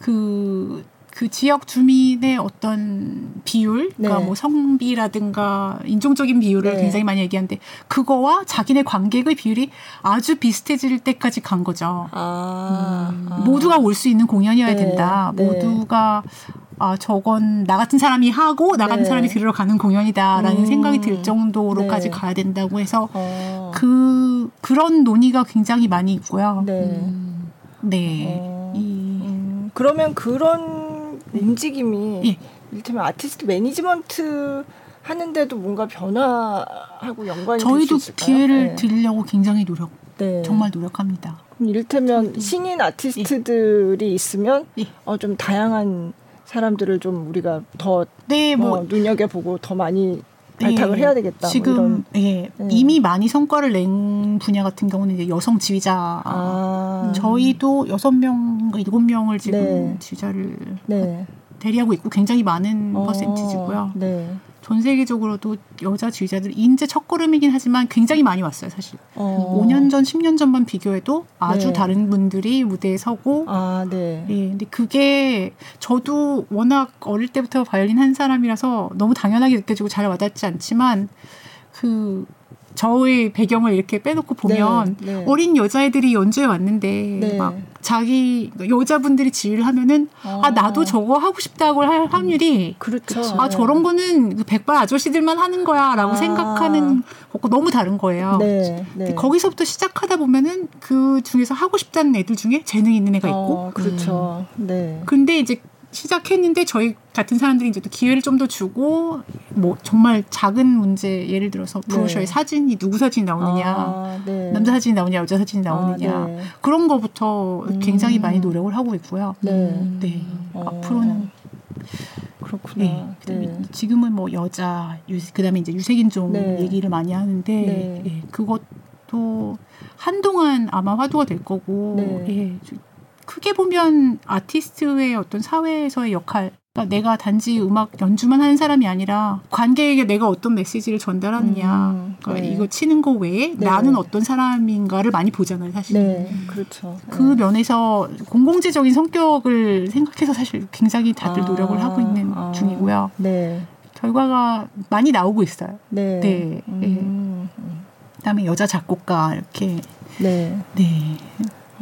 그 그 지역 주민의 어떤 비율, 그러니까 네. 뭐 성비라든가 인종적인 비율을 네. 굉장히 많이 얘기하는데 그거와 자기네 관객의 비율이 아주 비슷해질 때까지 간 거죠. 아, 음, 아. 모두가 올 수 있는 공연이어야 네. 된다. 네. 모두가 아 저건 나 같은 사람이 하고 나 같은 네. 사람이 들으러 가는 공연이다라는 음. 생각이 들 정도로까지 네. 가야 된다고 해서 어. 그 그런 논의가 굉장히 많이 있고요. 네. 음. 네. 어. 이, 음. 그러면 그런 움직임이 예. 이를테면 아티스트 매니지먼트 하는데도 뭔가 변화하고 연관이 저희도 기회를 네. 드리려고 굉장히 노력 네. 정말 노력합니다. 이를테면 신인 아티스트들이 예. 있으면 예. 어, 좀 다양한 사람들을 좀 우리가 더 네, 뭐, 어, 눈여겨보고 더 많이 발탁을 네, 해야 되겠다. 뭐 지금 뭐 예, 네. 이미 많이 성과를 낸 분야 같은 경우는 이제 여성 지휘자. 아. 저희도 여섯 명, 일곱 명을 지금 네. 지휘자를 네. 대리하고 있고 굉장히 많은 어. 퍼센티지고요. 네. 전 세계적으로도 여자 지휘자들이 이제 첫걸음이긴 하지만 굉장히 많이 왔어요, 사실. 어. 5년 전, 10년 전만 비교해도 아주 네. 다른 분들이 무대에 서고. 아, 네. 예. 근데 그게 저도 워낙 어릴 때부터 바이올린 한 사람이라서 너무 당연하게 느껴지고 잘 와닿지 않지만 그 저의 배경을 이렇게 빼놓고 보면 네, 네. 어린 여자애들이 연주해 왔는데 네. 막 자기 여자분들이 지휘를 하면은 어. 아 나도 저거 하고 싶다고 할 확률이 그렇죠. 아 저런 거는 그 백발 아저씨들만 하는 거야라고 아. 생각하는 것과 너무 다른 거예요. 네, 네. 거기서부터 시작하다 보면은 그 중에서 하고 싶다는 애들 중에 재능 있는 애가 있고 어, 그렇죠. 음. 네. 근데 이제 시작했는데 저희 같은 사람들이 이제 또 기회를 좀 더 주고 뭐 정말 작은 문제 예를 들어서 브로셔에 네. 사진이 누구 사진이 나오느냐 아, 네. 남자 사진이 나오냐 여자 사진이 나오느냐 아, 네. 그런 거부터 음. 굉장히 많이 노력을 하고 있고요. 네, 네. 어. 앞으로는 그렇구나. 네. 네. 지금은 뭐 여자 그다음에 이제 유색인종 네. 얘기를 많이 하는데 네. 예, 그것도 한동안 아마 화두가 될 거고 예, 크게 보면 아티스트의 어떤 사회에서의 역할 그러니까 내가 단지 음악 연주만 하는 사람이 아니라 관객에게 내가 어떤 메시지를 전달하느냐 음, 그러니까 네. 이거 치는 거 외에 네. 나는 어떤 사람인가를 많이 보잖아요 사실 네, 그렇죠 그 네. 면에서 공공재적인 성격을 생각해서 사실 굉장히 다들 아, 노력을 하고 있는 아, 중이고요 네. 결과가 많이 나오고 있어요 네, 네. 음. 그다음에 여자 작곡가 이렇게 네, 네.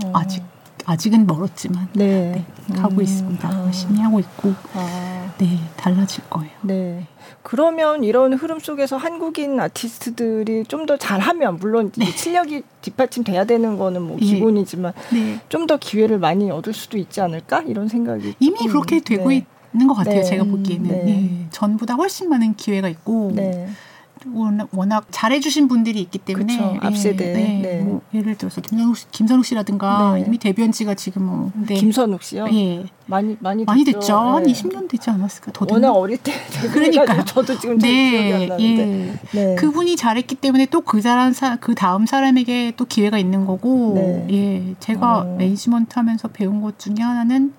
어. 아직 아직은 멀었지만 네. 네 가고 음, 있습니다. 아. 열심히 하고 있고 아. 네 달라질 거예요. 네. 그러면 이런 흐름 속에서 한국인 아티스트들이 좀 더 잘하면 물론 네. 실력이 뒷받침 돼야 되는 거는 뭐 예. 기본이지만 네. 좀더 기회를 많이 얻을 수도 있지 않을까 이런 생각이 이미 조금, 그렇게 되고 네. 있는 것 같아요. 네. 제가 보기에는 네. 예. 전보다 훨씬 많은 기회가 있고 워낙, 워낙 잘해주신 분들이 있기 때문에 그쵸, 앞세대 네, 네. 뭐 예를 들어서 김선욱 씨, 김선욱 씨라든가 네. 이미 데뷔한 지가 지금 뭐 네. 김선욱 씨요? 예 많이 많이 많이 됐죠. 됐죠. 한 20년 되지 않았을까? 더 워낙 어릴 때 그러니까 저도 지금 네, 예. 네. 그분이 잘했기 때문에 또 그 사람 그 다음 사람에게 또 기회가 있는 거고 네. 예 제가 어. 매니지먼트 하면서 배운 것 중에 하나는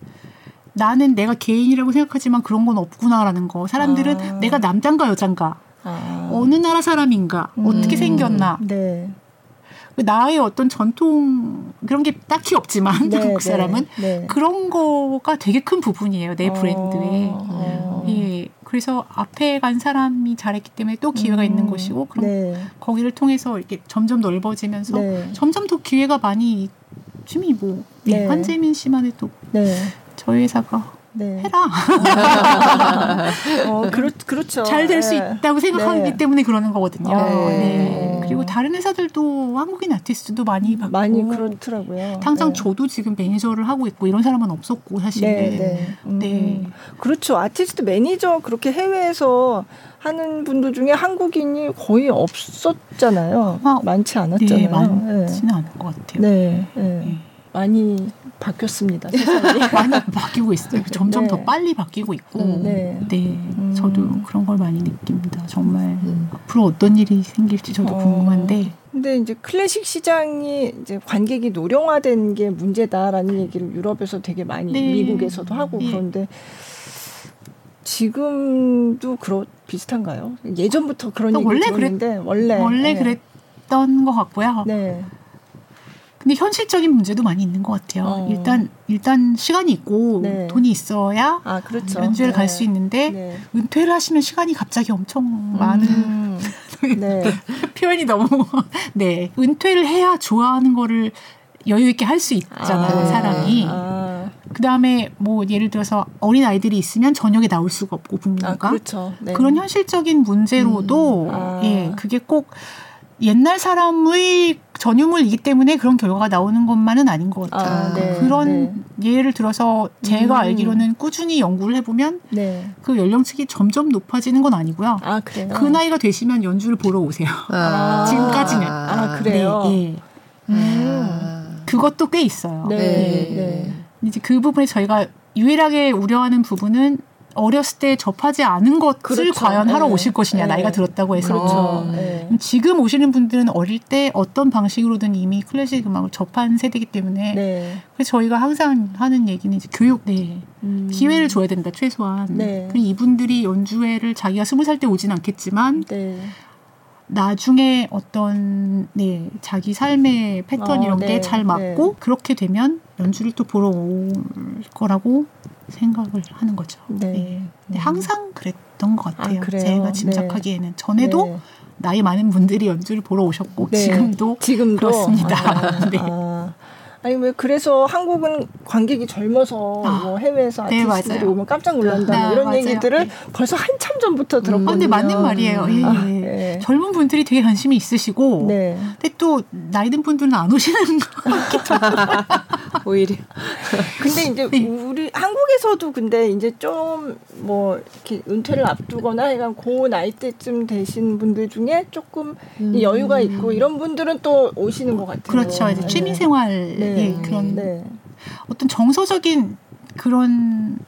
나는 내가 개인이라고 생각하지만 그런 건 없구나라는 거. 사람들은 아. 내가 남잔가 여잔가, 아. 어느 나라 사람인가, 음. 어떻게 생겼나. 네. 그 나의 어떤 전통 그런 게 딱히 없지만 네, 한국 네, 사람은 네, 그런 거가 되게 큰 부분이에요 내 어, 브랜드에. 어. 예. 그래서 앞에 간 사람이 잘했기 때문에 또 기회가 음, 있는 것이고 그럼 네. 거기를 통해서 이렇게 점점 넓어지면서 네. 점점 더 기회가 많이 지금이 뭐 네. 한재민 씨만 해도 저희 회사가 네. 해라. 어, 그렇, 그렇죠. 잘 될수 네. 있다고 생각하기 네. 때문에 그러는 거거든요. 네. 네. 그리고 다른 회사들도 한국인 아티스트도 많이 받고 많이 그렇더라고요. 당장 네. 저도 지금 매니저를 하고 있고 이런 사람은 없었고 사실. 네. 음. 네. 그렇죠. 아티스트 매니저 그렇게 해외에서 하는 분들 중에 한국인이 거의 없었잖아요. 아, 많지 않았잖아요. 네, 많지는 않은 것 같아요. 네. 많이 바뀌었습니다. 많이 바뀌고 있어요. 점점 네. 더 빨리 바뀌고 있고, 음, 네. 네. 음. 저도 그런 걸 많이 느낍니다. 정말 음. 앞으로 어떤 일이 생길지 저도 어. 궁금한데. 근데 이제 클래식 시장이 이제 관객이 노령화된 게 문제다라는 얘기를 유럽에서 되게 많이 네. 미국에서도 하고 네. 그런데 지금도 그렇 비슷한가요? 예전부터 그런 얘기 원래 들었는데 그랬, 원래 원래 네. 그랬던 것 같고요. 네. 근데 현실적인 문제도 많이 있는 것 같아요. 어. 일단 일단 시간이 있고 네. 돈이 있어야 아, 그렇죠. 연주회를 네. 갈수 있는데 네. 은퇴를 하시면 시간이 갑자기 엄청 음. 많은 네. 표현이 너무 네 은퇴를 해야 좋아하는 거를 여유 있게 할 수 있잖아요 아. 사람이. 아. 그 다음에 뭐 예를 들어서 어린 아이들이 있으면 저녁에 나올 수가 없고 부모가 아, 그렇죠. 네. 그런 현실적인 문제로도 음. 아. 예 그게 꼭 옛날 사람의 전유물이기 때문에 그런 결과가 나오는 것만은 아닌 것 같아요. 아, 네, 그런 네. 예를 들어서 제가 음. 알기로는 꾸준히 연구를 해보면 네. 그 연령층이 점점 높아지는 건 아니고요. 아, 그 나이가 되시면 연주를 보러 오세요. 아. 지금까지는. 아, 그래요? 네, 예. 음. 그것도 꽤 있어요. 네. 네. 이제 그 부분에 저희가 유일하게 우려하는 부분은 어렸을 때 접하지 않은 것을 그렇죠. 과연 하러 네. 오실 것이냐 네. 나이가 들었다고 해서 그렇죠. 네. 지금 오시는 분들은 어릴 때 어떤 방식으로든 이미 클래식 음악을 접한 세대이기 때문에 네. 그래서 저희가 항상 하는 얘기는 이제 교육 네 음. 기회를 줘야 된다 최소한 네. 이분들이 연주회를 자기가 스무 살 때 오진 않겠지만 네. 나중에 어떤 네 자기 삶의 패턴 어, 이런 게잘 맞고 그렇게 되면 연주를 또 보러 올 거라고 생각을 하는 거죠. 네. 네. 음. 항상 그랬던 것 같아요. 아, 제가 짐작하기에는 네. 전에도 네. 나이 많은 분들이 연주를 보러 오셨고 네. 지금도 지금도 그렇습니다. 아, 네. 아. 아니 왜 그래서 한국은 관객이 젊어서 아, 뭐 해외에서 네, 아티스트들이 네, 오면 깜짝 놀란다 아, 이런 맞아요. 얘기들을 네. 벌써 한참 전부터 들었거든요. 음, 근데 맞는 말이에요. 예, 아, 네. 젊은 분들이 되게 관심이 있으시고, 네. 근데 또 나이 든 분들은 안 오시는 거 오히려. 근데 이제 네. 우리 한국에서도 근데 이제 좀 뭐 이렇게 은퇴를 앞두거나 해간 고 나이 때쯤 되신 분들 중에 조금 음. 여유가 있고 이런 분들은 또 오시는 것 같아요. 그렇죠. 이제 취미 생활 네. 네. 그런 네. 어떤 정서적인 그런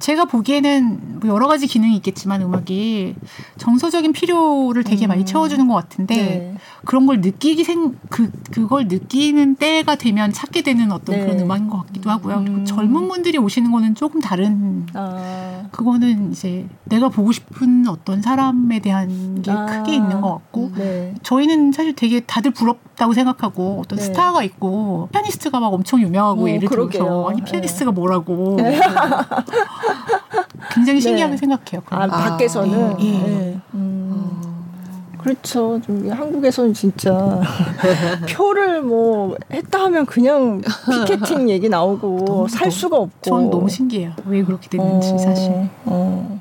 제가 보기에는 뭐 여러 가지 기능이 있겠지만 음악이 정서적인 필요를 되게 음. 많이 채워주는 것 같은데 네. 그런 걸 느끼기 생 그 그걸 느끼는 때가 되면 찾게 되는 어떤 네. 그런 음악인 것 같기도 하고요. 음. 젊은 분들이 오시는 거는 조금 다른. 아. 그거는 이제 내가 보고 싶은 어떤 사람에 대한 게 아. 크게 있는 것 같고 네. 저희는 사실 되게 다들 부럽다고 생각하고 어떤 네. 스타가 있고 피아니스트가 막 엄청 유명하고 오, 어, 예를. 들어서 아니 피아니스트가 뭐라고 네. 굉장히 신기하게 네. 생각해요. 아, 밖에서는. 예. 예. 음. 그렇죠. 좀 한국에서는 진짜 표를 뭐 했다 하면 그냥 피켓팅 얘기 나오고 너무, 살 수가 없고. 전 너무 신기해요. 왜 그렇게 됐는지 어, 사실. 어.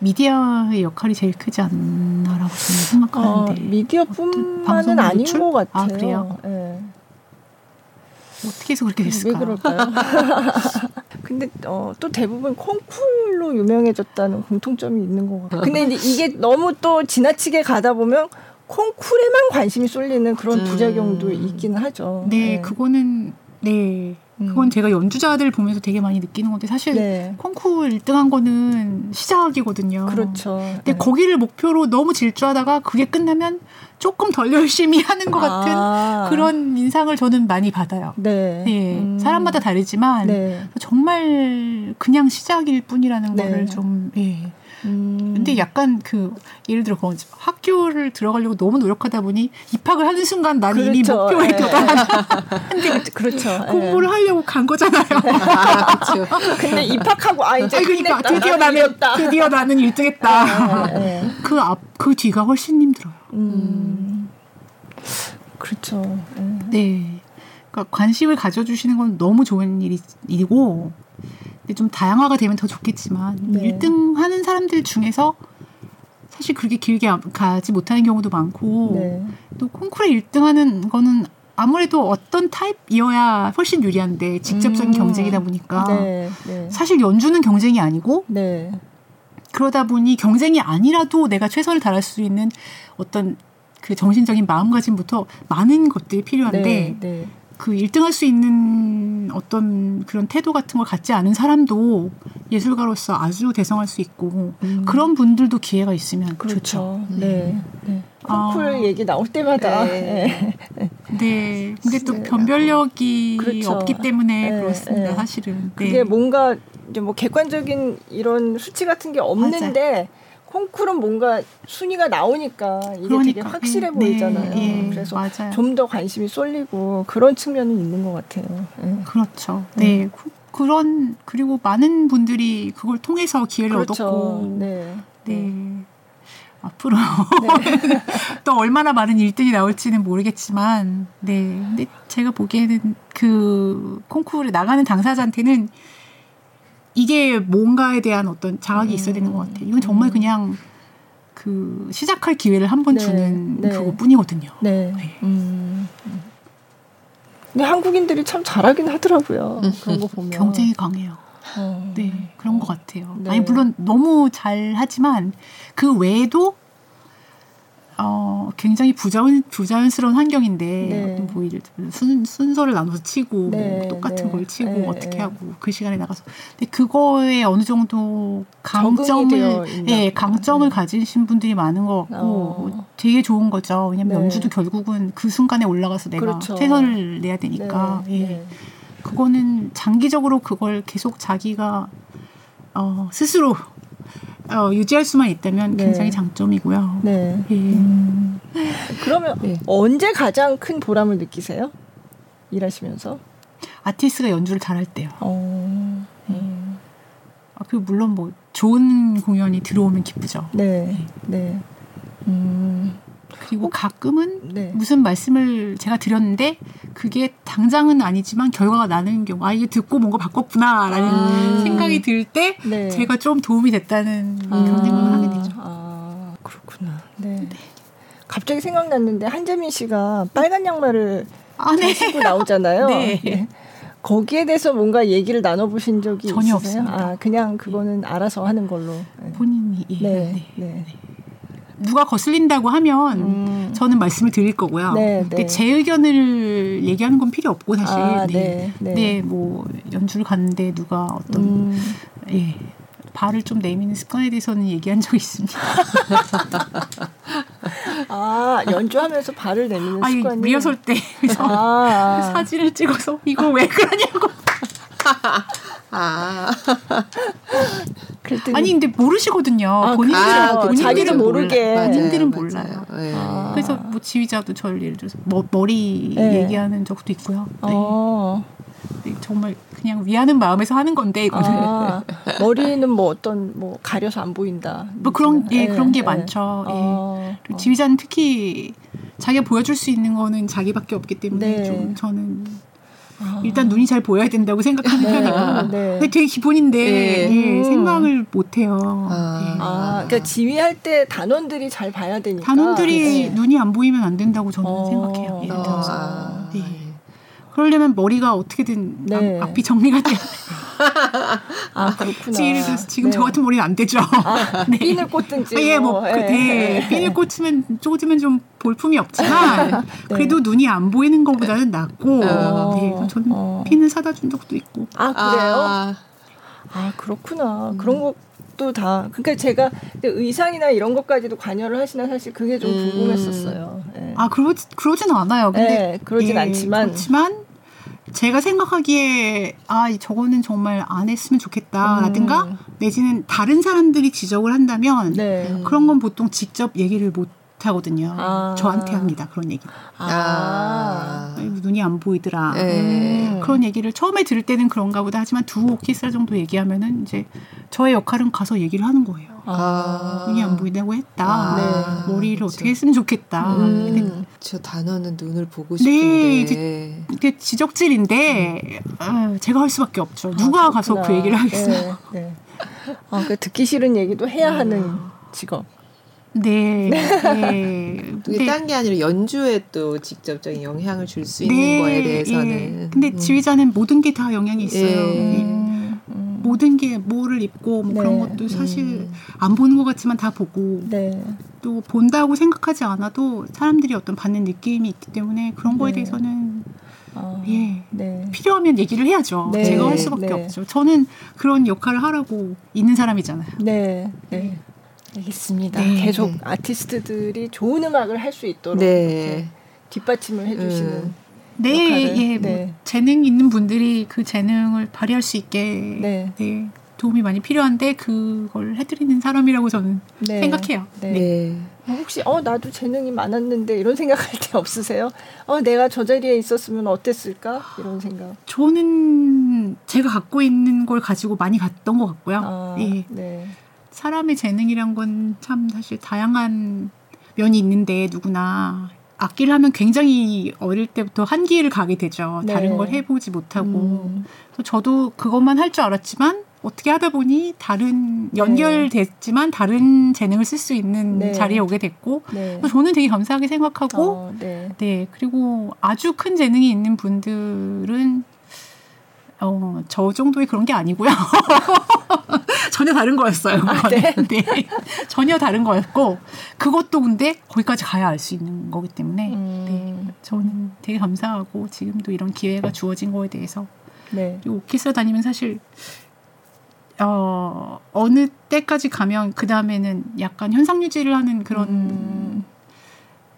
미디어의 역할이 제일 크지 않나라고 저는 생각하는데. 어, 미디어뿐만은 아닌 것 같아요. 아, 그래요? 네. 어떻게 해서 그렇게 됐을까? 왜 그럴까요? 근데 어, 또 대부분 콩쿨로 유명해졌다는 공통점이 있는 것 같아요. 근데 이제 이게 너무 또 지나치게 가다 보면 콩쿨에만 관심이 쏠리는 그런 음. 부작용도 있기는 하죠. 네, 네. 그거는 네. 그건 음. 제가 연주자들 보면서 되게 많이 느끼는 건데 사실 네. 콩쿠르 1등한 거는 시작이거든요. 그렇죠. 근데 네. 거기를 목표로 너무 질주하다가 그게 끝나면 조금 덜 열심히 하는 것 같은 아. 그런 인상을 저는 많이 받아요. 네. 네. 음. 사람마다 다르지만 네. 정말 그냥 시작일 뿐이라는 네. 거를 좀 예. 음. 근데 약간 그 예를 들어 학교를 들어가려고 너무 노력하다 보니 입학을 하는 순간 나는 그렇죠. 이미 목표에 예. 도달한 근데 그렇죠. 공부를 예. 하려고 간 거잖아요. 그렇죠. 근데 입학하고 아 이제 그러니까 드디어 나는 드디어 나는 1등했다. 예, 예. 그앞 그 뒤가 훨씬 힘들어요. 음. 그렇죠. 예. 네. 그러니까 관심을 가져주시는 건 너무 좋은 일이, 일이고 근데 좀 다양화가 되면 더 좋겠지만 네. 1등 하는 사람들 중에서 사실 그렇게 길게 가지 못하는 경우도 많고 네. 또 콩쿠르 1등 하는 거는 아무래도 어떤 타입이어야 훨씬 유리한데 직접적인 음. 경쟁이다 보니까 네. 네. 사실 연주는 경쟁이 아니고 네. 그러다 보니 경쟁이 아니라도 내가 최선을 다할 수 있는 어떤 그 정신적인 마음가짐부터 많은 것들이 필요한데 네, 네. 그 1등할 수 있는 어떤 그런 태도 같은 걸 갖지 않은 사람도 예술가로서 아주 대성할 수 있고 음. 그런 분들도 기회가 있으면 그렇죠. 좋죠. 네. 네. 콩쿨 아. 얘기 나올 때마다. 네. 네. 네. 근데 또 변별력이 그렇죠. 없기 때문에 네. 그렇습니다. 네. 사실은. 그게 네. 뭔가 이제 뭐 객관적인 이런 수치 같은 게 없는데 맞아. 콩쿨은 뭔가 순위가 나오니까 이게 그러니까, 되게 확실해 네, 보이잖아요. 네, 그래서 좀 더 관심이 쏠리고 그런 측면은 있는 것 같아요. 네. 그렇죠. 네. 그, 그런 그리고 많은 분들이 그걸 통해서 기회를 그렇죠. 얻었고 네. 네. 앞으로 네. 또 얼마나 많은 일들이 나올지는 모르겠지만 네. 근데 제가 보기에는 그 콩쿠르에 나가는 당사자한테는 이게 뭔가에 대한 어떤 자각이 음. 있어야 되는 것 같아요. 이건 정말 음. 그냥 그 시작할 기회를 한번 네. 주는 네. 그것뿐이거든요. 네. 네. 음. 근데 한국인들이 참 잘하긴 하더라고요. 음. 그런 거 보면 경쟁이 강해요. 어. 네 그런 것 같아요. 네. 아니 물론 너무 잘하지만 그 외에도 어, 굉장히 부자연, 부자연스러운 환경인데, 네. 뭐, 예를 들면 순, 순서를 나눠서 치고, 네. 뭐 똑같은 네. 걸 치고, 네. 어떻게 하고, 그 시간에 나가서. 근데 그거에 어느 정도 강점을, 예, 강점을 네. 가지신 분들이 많은 것 같고, 어. 되게 좋은 거죠. 왜냐면 네. 연주도 결국은 그 순간에 올라가서 내가 그렇죠. 최선을 내야 되니까, 예. 그거는 장기적으로 그걸 계속 자기가, 어, 스스로 어, 유지할 수만 있다면 네. 굉장히 장점이고요. 네. 예. 음. 그러면 네. 언제 가장 큰 보람을 느끼세요? 일하시면서? 아티스트가 연주를 잘할 때요. 어. 네. 아, 그 물론 뭐 좋은 공연이 들어오면 기쁘죠. 네. 네. 네. 음. 그리고 가끔은 네. 무슨 말씀을 제가 드렸는데 그게 당장은 아니지만 결과가 나는 경우 아 이게 듣고 뭔가 바꿨구나라는 아. 생각이 들때 네. 제가 좀 도움이 됐다는 아. 그런 생각을 하게 되죠. 아 그렇구나. 네. 네. 갑자기 생각났는데 한재민 씨가 빨간 양말을 아, 네. 신고 나오잖아요. 네. 네. 거기에 대해서 뭔가 얘기를 나눠보신 적이 전혀 있으세요? 없습니다. 아 그냥 그거는 알아서 하는 걸로. 네. 본인이 예. 네. 네. 누가 거슬린다고 하면 음. 저는 말씀을 드릴 거고요. 네, 근데 네. 제 의견을 얘기하는 건 필요 없고 사실 아, 네, 네, 네. 뭐 연주를 갔는데 누가 어떤 음. 예 발을 좀 내미는 습관에 대해서는 얘기한 적이 있습니다. 아 연주하면서 발을 내미는 습관이 리허설 때 아. 사진을 찍어서 이거 왜 그러냐고. 아. 아니 근데 모르시거든요. 아, 본인들은 아, 본인들은 모르게. 본인들은 몰라요. 네. 아. 그래서 뭐 지휘자도 저를 예를 들어서 머, 머리 네. 얘기하는 적도 있고요. 네. 어. 네, 정말 그냥 위하는 마음에서 하는 건데 이거는 아, 머리는 뭐 어떤 뭐 가려서 안 보인다. 뭐 그런 예 네, 그런 게 네. 많죠. 예. 어, 예. 지휘자는 특히 자기가 보여줄 수 있는 거는 자기밖에 없기 때문에 네. 좀 저는 아. 일단 눈이 잘 보여야 된다고 생각하는 네. 편이고 네. 되게 기본인데 네. 예, 음. 생각을 못해요. 아. 예. 아, 그러니까 지휘할 때 단원들이 잘 봐야 되니까 단원들이 네. 눈이 안 보이면 안 된다고 저는 어. 생각해요. 예를 들어서 아. 네. 그러려면 머리가 어떻게든 네. 앞, 이 정리가 돼야 아 그렇구나. 지금, 네. 저 같은 머리는 안 되죠. 아, 네. 핀을 꽂든지. 예, 뭐, 뭐 네. 네. 핀을 꽂으면 꽂으면 좀 볼품이 없지만 네. 그래도 눈이 안 보이는 것보다는 낫고. 어. 네, 저는 어. 핀을 사다 준 적도 있고. 아 그래요? 아, 아 그렇구나. 음. 그런 거. 또다 그러니까 제가 의상이나 이런 것까지도 관여를 하시나 사실 그게 좀 음. 궁금했었어요. 네. 아 그러 그러진 않아요. 근데 네, 그러진 예, 않지만 그렇지만 제가 생각하기에 아 저거는 정말 안 했으면 좋겠다라든가 음. 내지는 다른 사람들이 지적을 한다면 네. 그런 건 보통 직접 얘기를 못 하거든요. 아. 저한테 합니다. 그런 얘기. 아. 아. 눈이 안 보이더라. 네. 그런 얘기를 처음에 들을 때는 그런가 보다 하지만 두 오케스트라 정도 얘기하면은 이제 저의 역할은 가서 얘기를 하는 거예요. 아. 눈이 안 보인다고 했다. 아. 네. 머리를 그렇죠. 어떻게 했으면 좋겠다. 음. 저 단어는 눈을 보고 싶은데. 네, 이게 지적질인데 음. 제가 할 수밖에 없죠. 아, 누가 가서 그 얘기를 하겠어요. 네, 네. 아, 그 듣기 싫은 얘기도 해야 하는 직업. 네. 네. 그게 딴 게 아니라 연주에 또 직접적인 영향을 줄 수 있는 네, 거에 대해서는. 예. 근데 음. 지휘자는 모든 게 다 영향이 있어요. 예. 음. 모든 게 뭐를 입고 뭐 네. 그런 것도 사실 음. 안 보는 것 같지만 다 보고 네. 또 본다고 생각하지 않아도 사람들이 어떤 받는 느낌이 있기 때문에 그런 거에 네. 대해서는 어, 예 네. 필요하면 얘기를 해야죠. 네. 제가 할 수밖에 네. 없죠. 저는 그런 역할을 하라고 있는 사람이잖아요. 네. 네. 알겠습니다. 네. 계속 아티스트들이 좋은 음악을 할 수 있도록 네. 뒷받침을 해주시는. 음. 네, 예, 뭐 네. 재능 있는 분들이 그 재능을 발휘할 수 있게 네. 네 도움이 많이 필요한데 그걸 해드리는 사람이라고 저는 네. 생각해요. 네. 네. 뭐 혹시 어 나도 재능이 많았는데 이런 생각할 때 없으세요? 어 내가 저 자리에 있었으면 어땠을까 이런 생각. 저는 제가 갖고 있는 걸 가지고 많이 갔던 것 같고요. 아, 예. 네. 사람의 재능이란 건 참 사실 다양한 면이 있는데 누구나 악기를 하면 굉장히 어릴 때부터 한기를 가게 되죠. 네. 다른 걸 해보지 못하고. 음. 저도 그것만 할 줄 알았지만 어떻게 하다 보니 다른 네. 연결됐지만 다른 재능을 쓸 수 있는 네. 자리에 오게 됐고 네. 저는 되게 감사하게 생각하고 어, 네. 네. 그리고 아주 큰 재능이 있는 분들은 어, 저 정도의 그런 게 아니고요. 전혀 다른 거였어요. 아, 네? 네. 전혀 다른 거였고 그것도 근데 거기까지 가야 알 수 있는 거기 때문에 음. 네. 저는 되게 감사하고 지금도 이런 기회가 주어진 거에 대해서 네. 오케스트라 다니면 사실 어, 어느 때까지 가면 그 다음에는 약간 현상 유지를 하는 그런 음.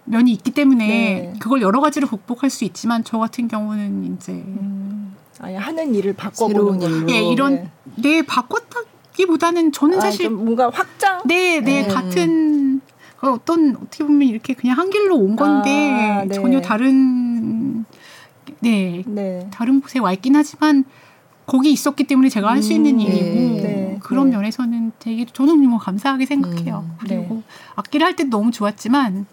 면이 있기 때문에 네. 그걸 여러 가지로 극복할 수 있지만 저 같은 경우는 이제 음. 아예 하는 일을 바꿔보는 일로. 예, 이런 네, 네 바꿨다기보다는 저는 아, 사실 뭔가 확장. 네, 네, 네. 같은 그 어떤 어떻게 보면 이렇게 그냥 한 길로 온 건데 아, 네. 전혀 다른 네, 네, 다른 곳에 와 있긴 하지만 거기 있었기 때문에 제가 할수 있는 음, 일이고 네, 그런 네. 면에서는 되게 저는 뭐 감사하게 생각해요. 음, 그리고 악기를 할 때도 너무 좋았지만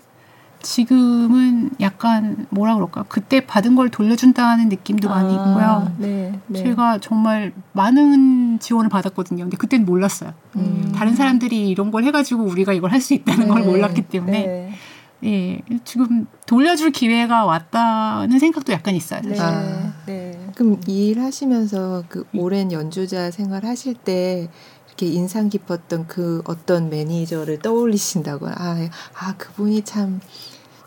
지금은 약간 뭐라 그럴까 그때 받은 걸 돌려준다는 느낌도 아, 많이 있고요. 네, 네. 제가 정말 많은 지원을 받았거든요. 근데 그때는 몰랐어요. 음. 다른 사람들이 이런 걸 해가지고 우리가 이걸 할 수 있다는 네, 걸 몰랐기 때문에 네. 예, 지금 돌려줄 기회가 왔다는 생각도 약간 있어요. 네, 아, 네. 그럼 일 하시면서 그 오랜 연주자 생활 하실 때 이렇게 인상 깊었던 그 어떤 매니저를 떠올리신다고 아, 아 그분이 참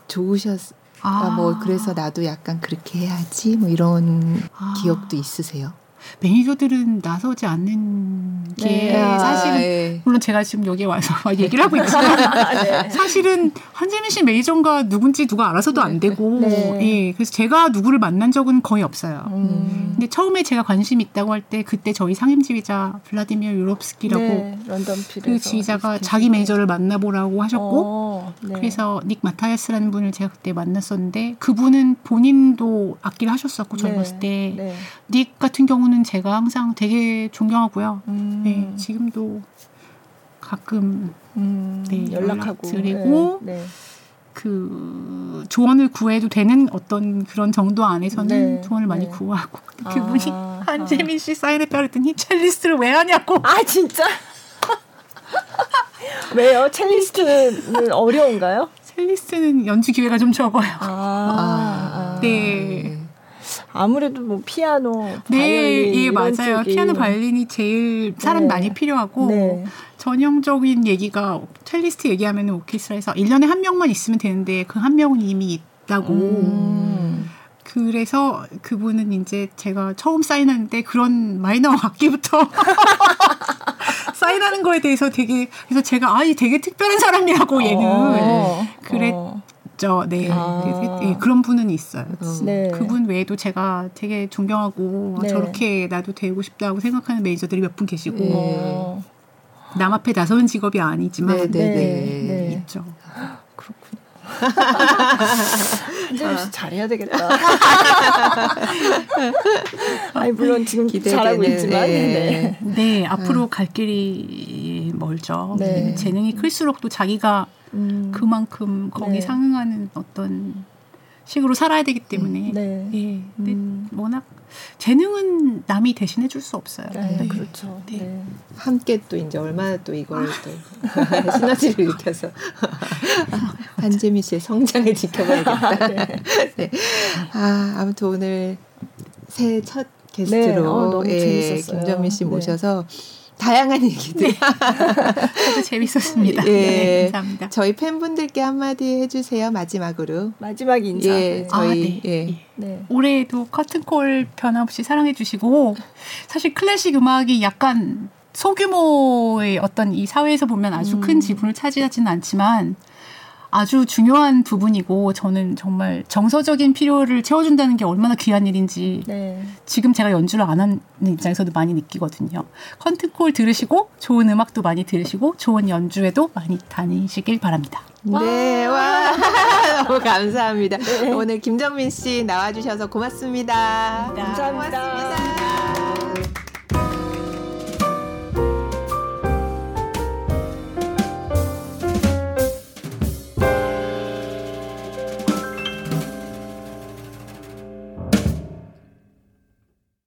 좋으셨. 아. 뭐 그래서 나도 약간 그렇게 해야지 뭐 이런 아. 기억도 있으세요? 매니저들은 나서지 않는 게 네. 사실은 아, 네. 물론 제가 지금 여기 와서 얘기를 하고 있지만 네. 사실은 한재민 씨 매니저가 누군지 누가 알아서도 안 되고 네. 예 그래서 제가 누구를 만난 적은 거의 없어요. 음. 근데 처음에 제가 관심 있다고 할 때 그때 저희 상임 지휘자 블라디미르 유롭스키라고 네. 런던 그 지휘자가 자기 매니저를 만나보라고 하셨고 어, 네. 그래서 닉 마티아스라는 분을 제가 그때 만났었는데 그분은 본인도 악기를 하셨었고 젊었을 때 닉 같은 경우는 분은 제가 항상 되게 존경하고요. 음. 네, 지금도 가끔 음, 네, 연락하고 드리고 네, 네. 그 조언을 구해도 되는 어떤 그런 정도 안에서는 네, 조언을 많이 네. 구하고 아, 그분이 아, 한재민 씨 사인했다 그랬더니 첼리스트를 왜 하냐고. 아 진짜? 왜요? 첼리스트는 어려운가요? 첼리스트는 연주 기회가 좀 적어요. 아, 아, 네. 아무래도 뭐 피아노, 네, 예, 맞아요. 쪽이. 피아노, 바이올린이 제일 사람 네. 많이 필요하고 네. 전형적인 얘기가 첼리스트 얘기하면 오케스트라에서 1년에 한 명만 있으면 되는데 그 한 명은 이미 있다고. 음. 그래서 그분은 이제 제가 처음 사인하는데 그런 마이너 악기부터 사인하는 거에 대해서 되게 그래서 제가 아이 되게 특별한 사람이라고 얘는 어, 그랬 죠. 네. 아. 네. 그런 분은 있어요. 네. 그분 외에도 제가 되게 존경하고 네. 저렇게 나도 되고 싶다고 생각하는 매니저들이 몇 분 계시고 네. 남 앞에 나서는 직업이 아니지만 네, 네, 네. 있죠. 그렇군요. 한재민 씨 잘해야 되겠다. 아니 물론 지금 기대되는, 잘하고 있지만 네. 네. 네 앞으로 음. 갈 길이 멀죠. 네. 재능이 클수록 또 자기가 음. 그만큼 거기 네. 상응하는 어떤 식으로 살아야 되기 때문에 네. 예. 근데 음. 워낙 재능은 남이 대신해 줄 수 없어요. 네, 네. 그렇죠. 네. 네. 함께 또 이제 얼마나 또 이걸 또 시너지를 일으켜서 한재미 씨의 성장을 지켜봐야겠다. 네. 네. 아 아무튼 오늘 새첫 게스트로 네. 어, 예, 김정민 씨 모셔서 다양한 얘기들. 네. 저도 재밌었습니다. 예. 네, 감사합니다. 저희 팬분들께 한마디 해주세요. 마지막으로. 마지막 인사. 예, 네. 저희 아, 네. 예. 네. 올해도 커튼콜 변함없이 사랑해주시고 사실 클래식 음악이 약간 소규모의 어떤 이 사회에서 보면 아주 음. 큰 지분을 차지하지는 않지만 아주 중요한 부분이고 저는 정말 정서적인 필요를 채워준다는 게 얼마나 귀한 일인지 네. 지금 제가 연주를 안 하는 입장에서도 많이 느끼거든요. 컨트콜 들으시고 좋은 음악도 많이 들으시고 좋은 연주에도 많이 다니시길 바랍니다. 네, 와 너무 감사합니다. 네. 오늘 김정민 씨 나와주셔서 고맙습니다. 감사합니다. 고맙습니다.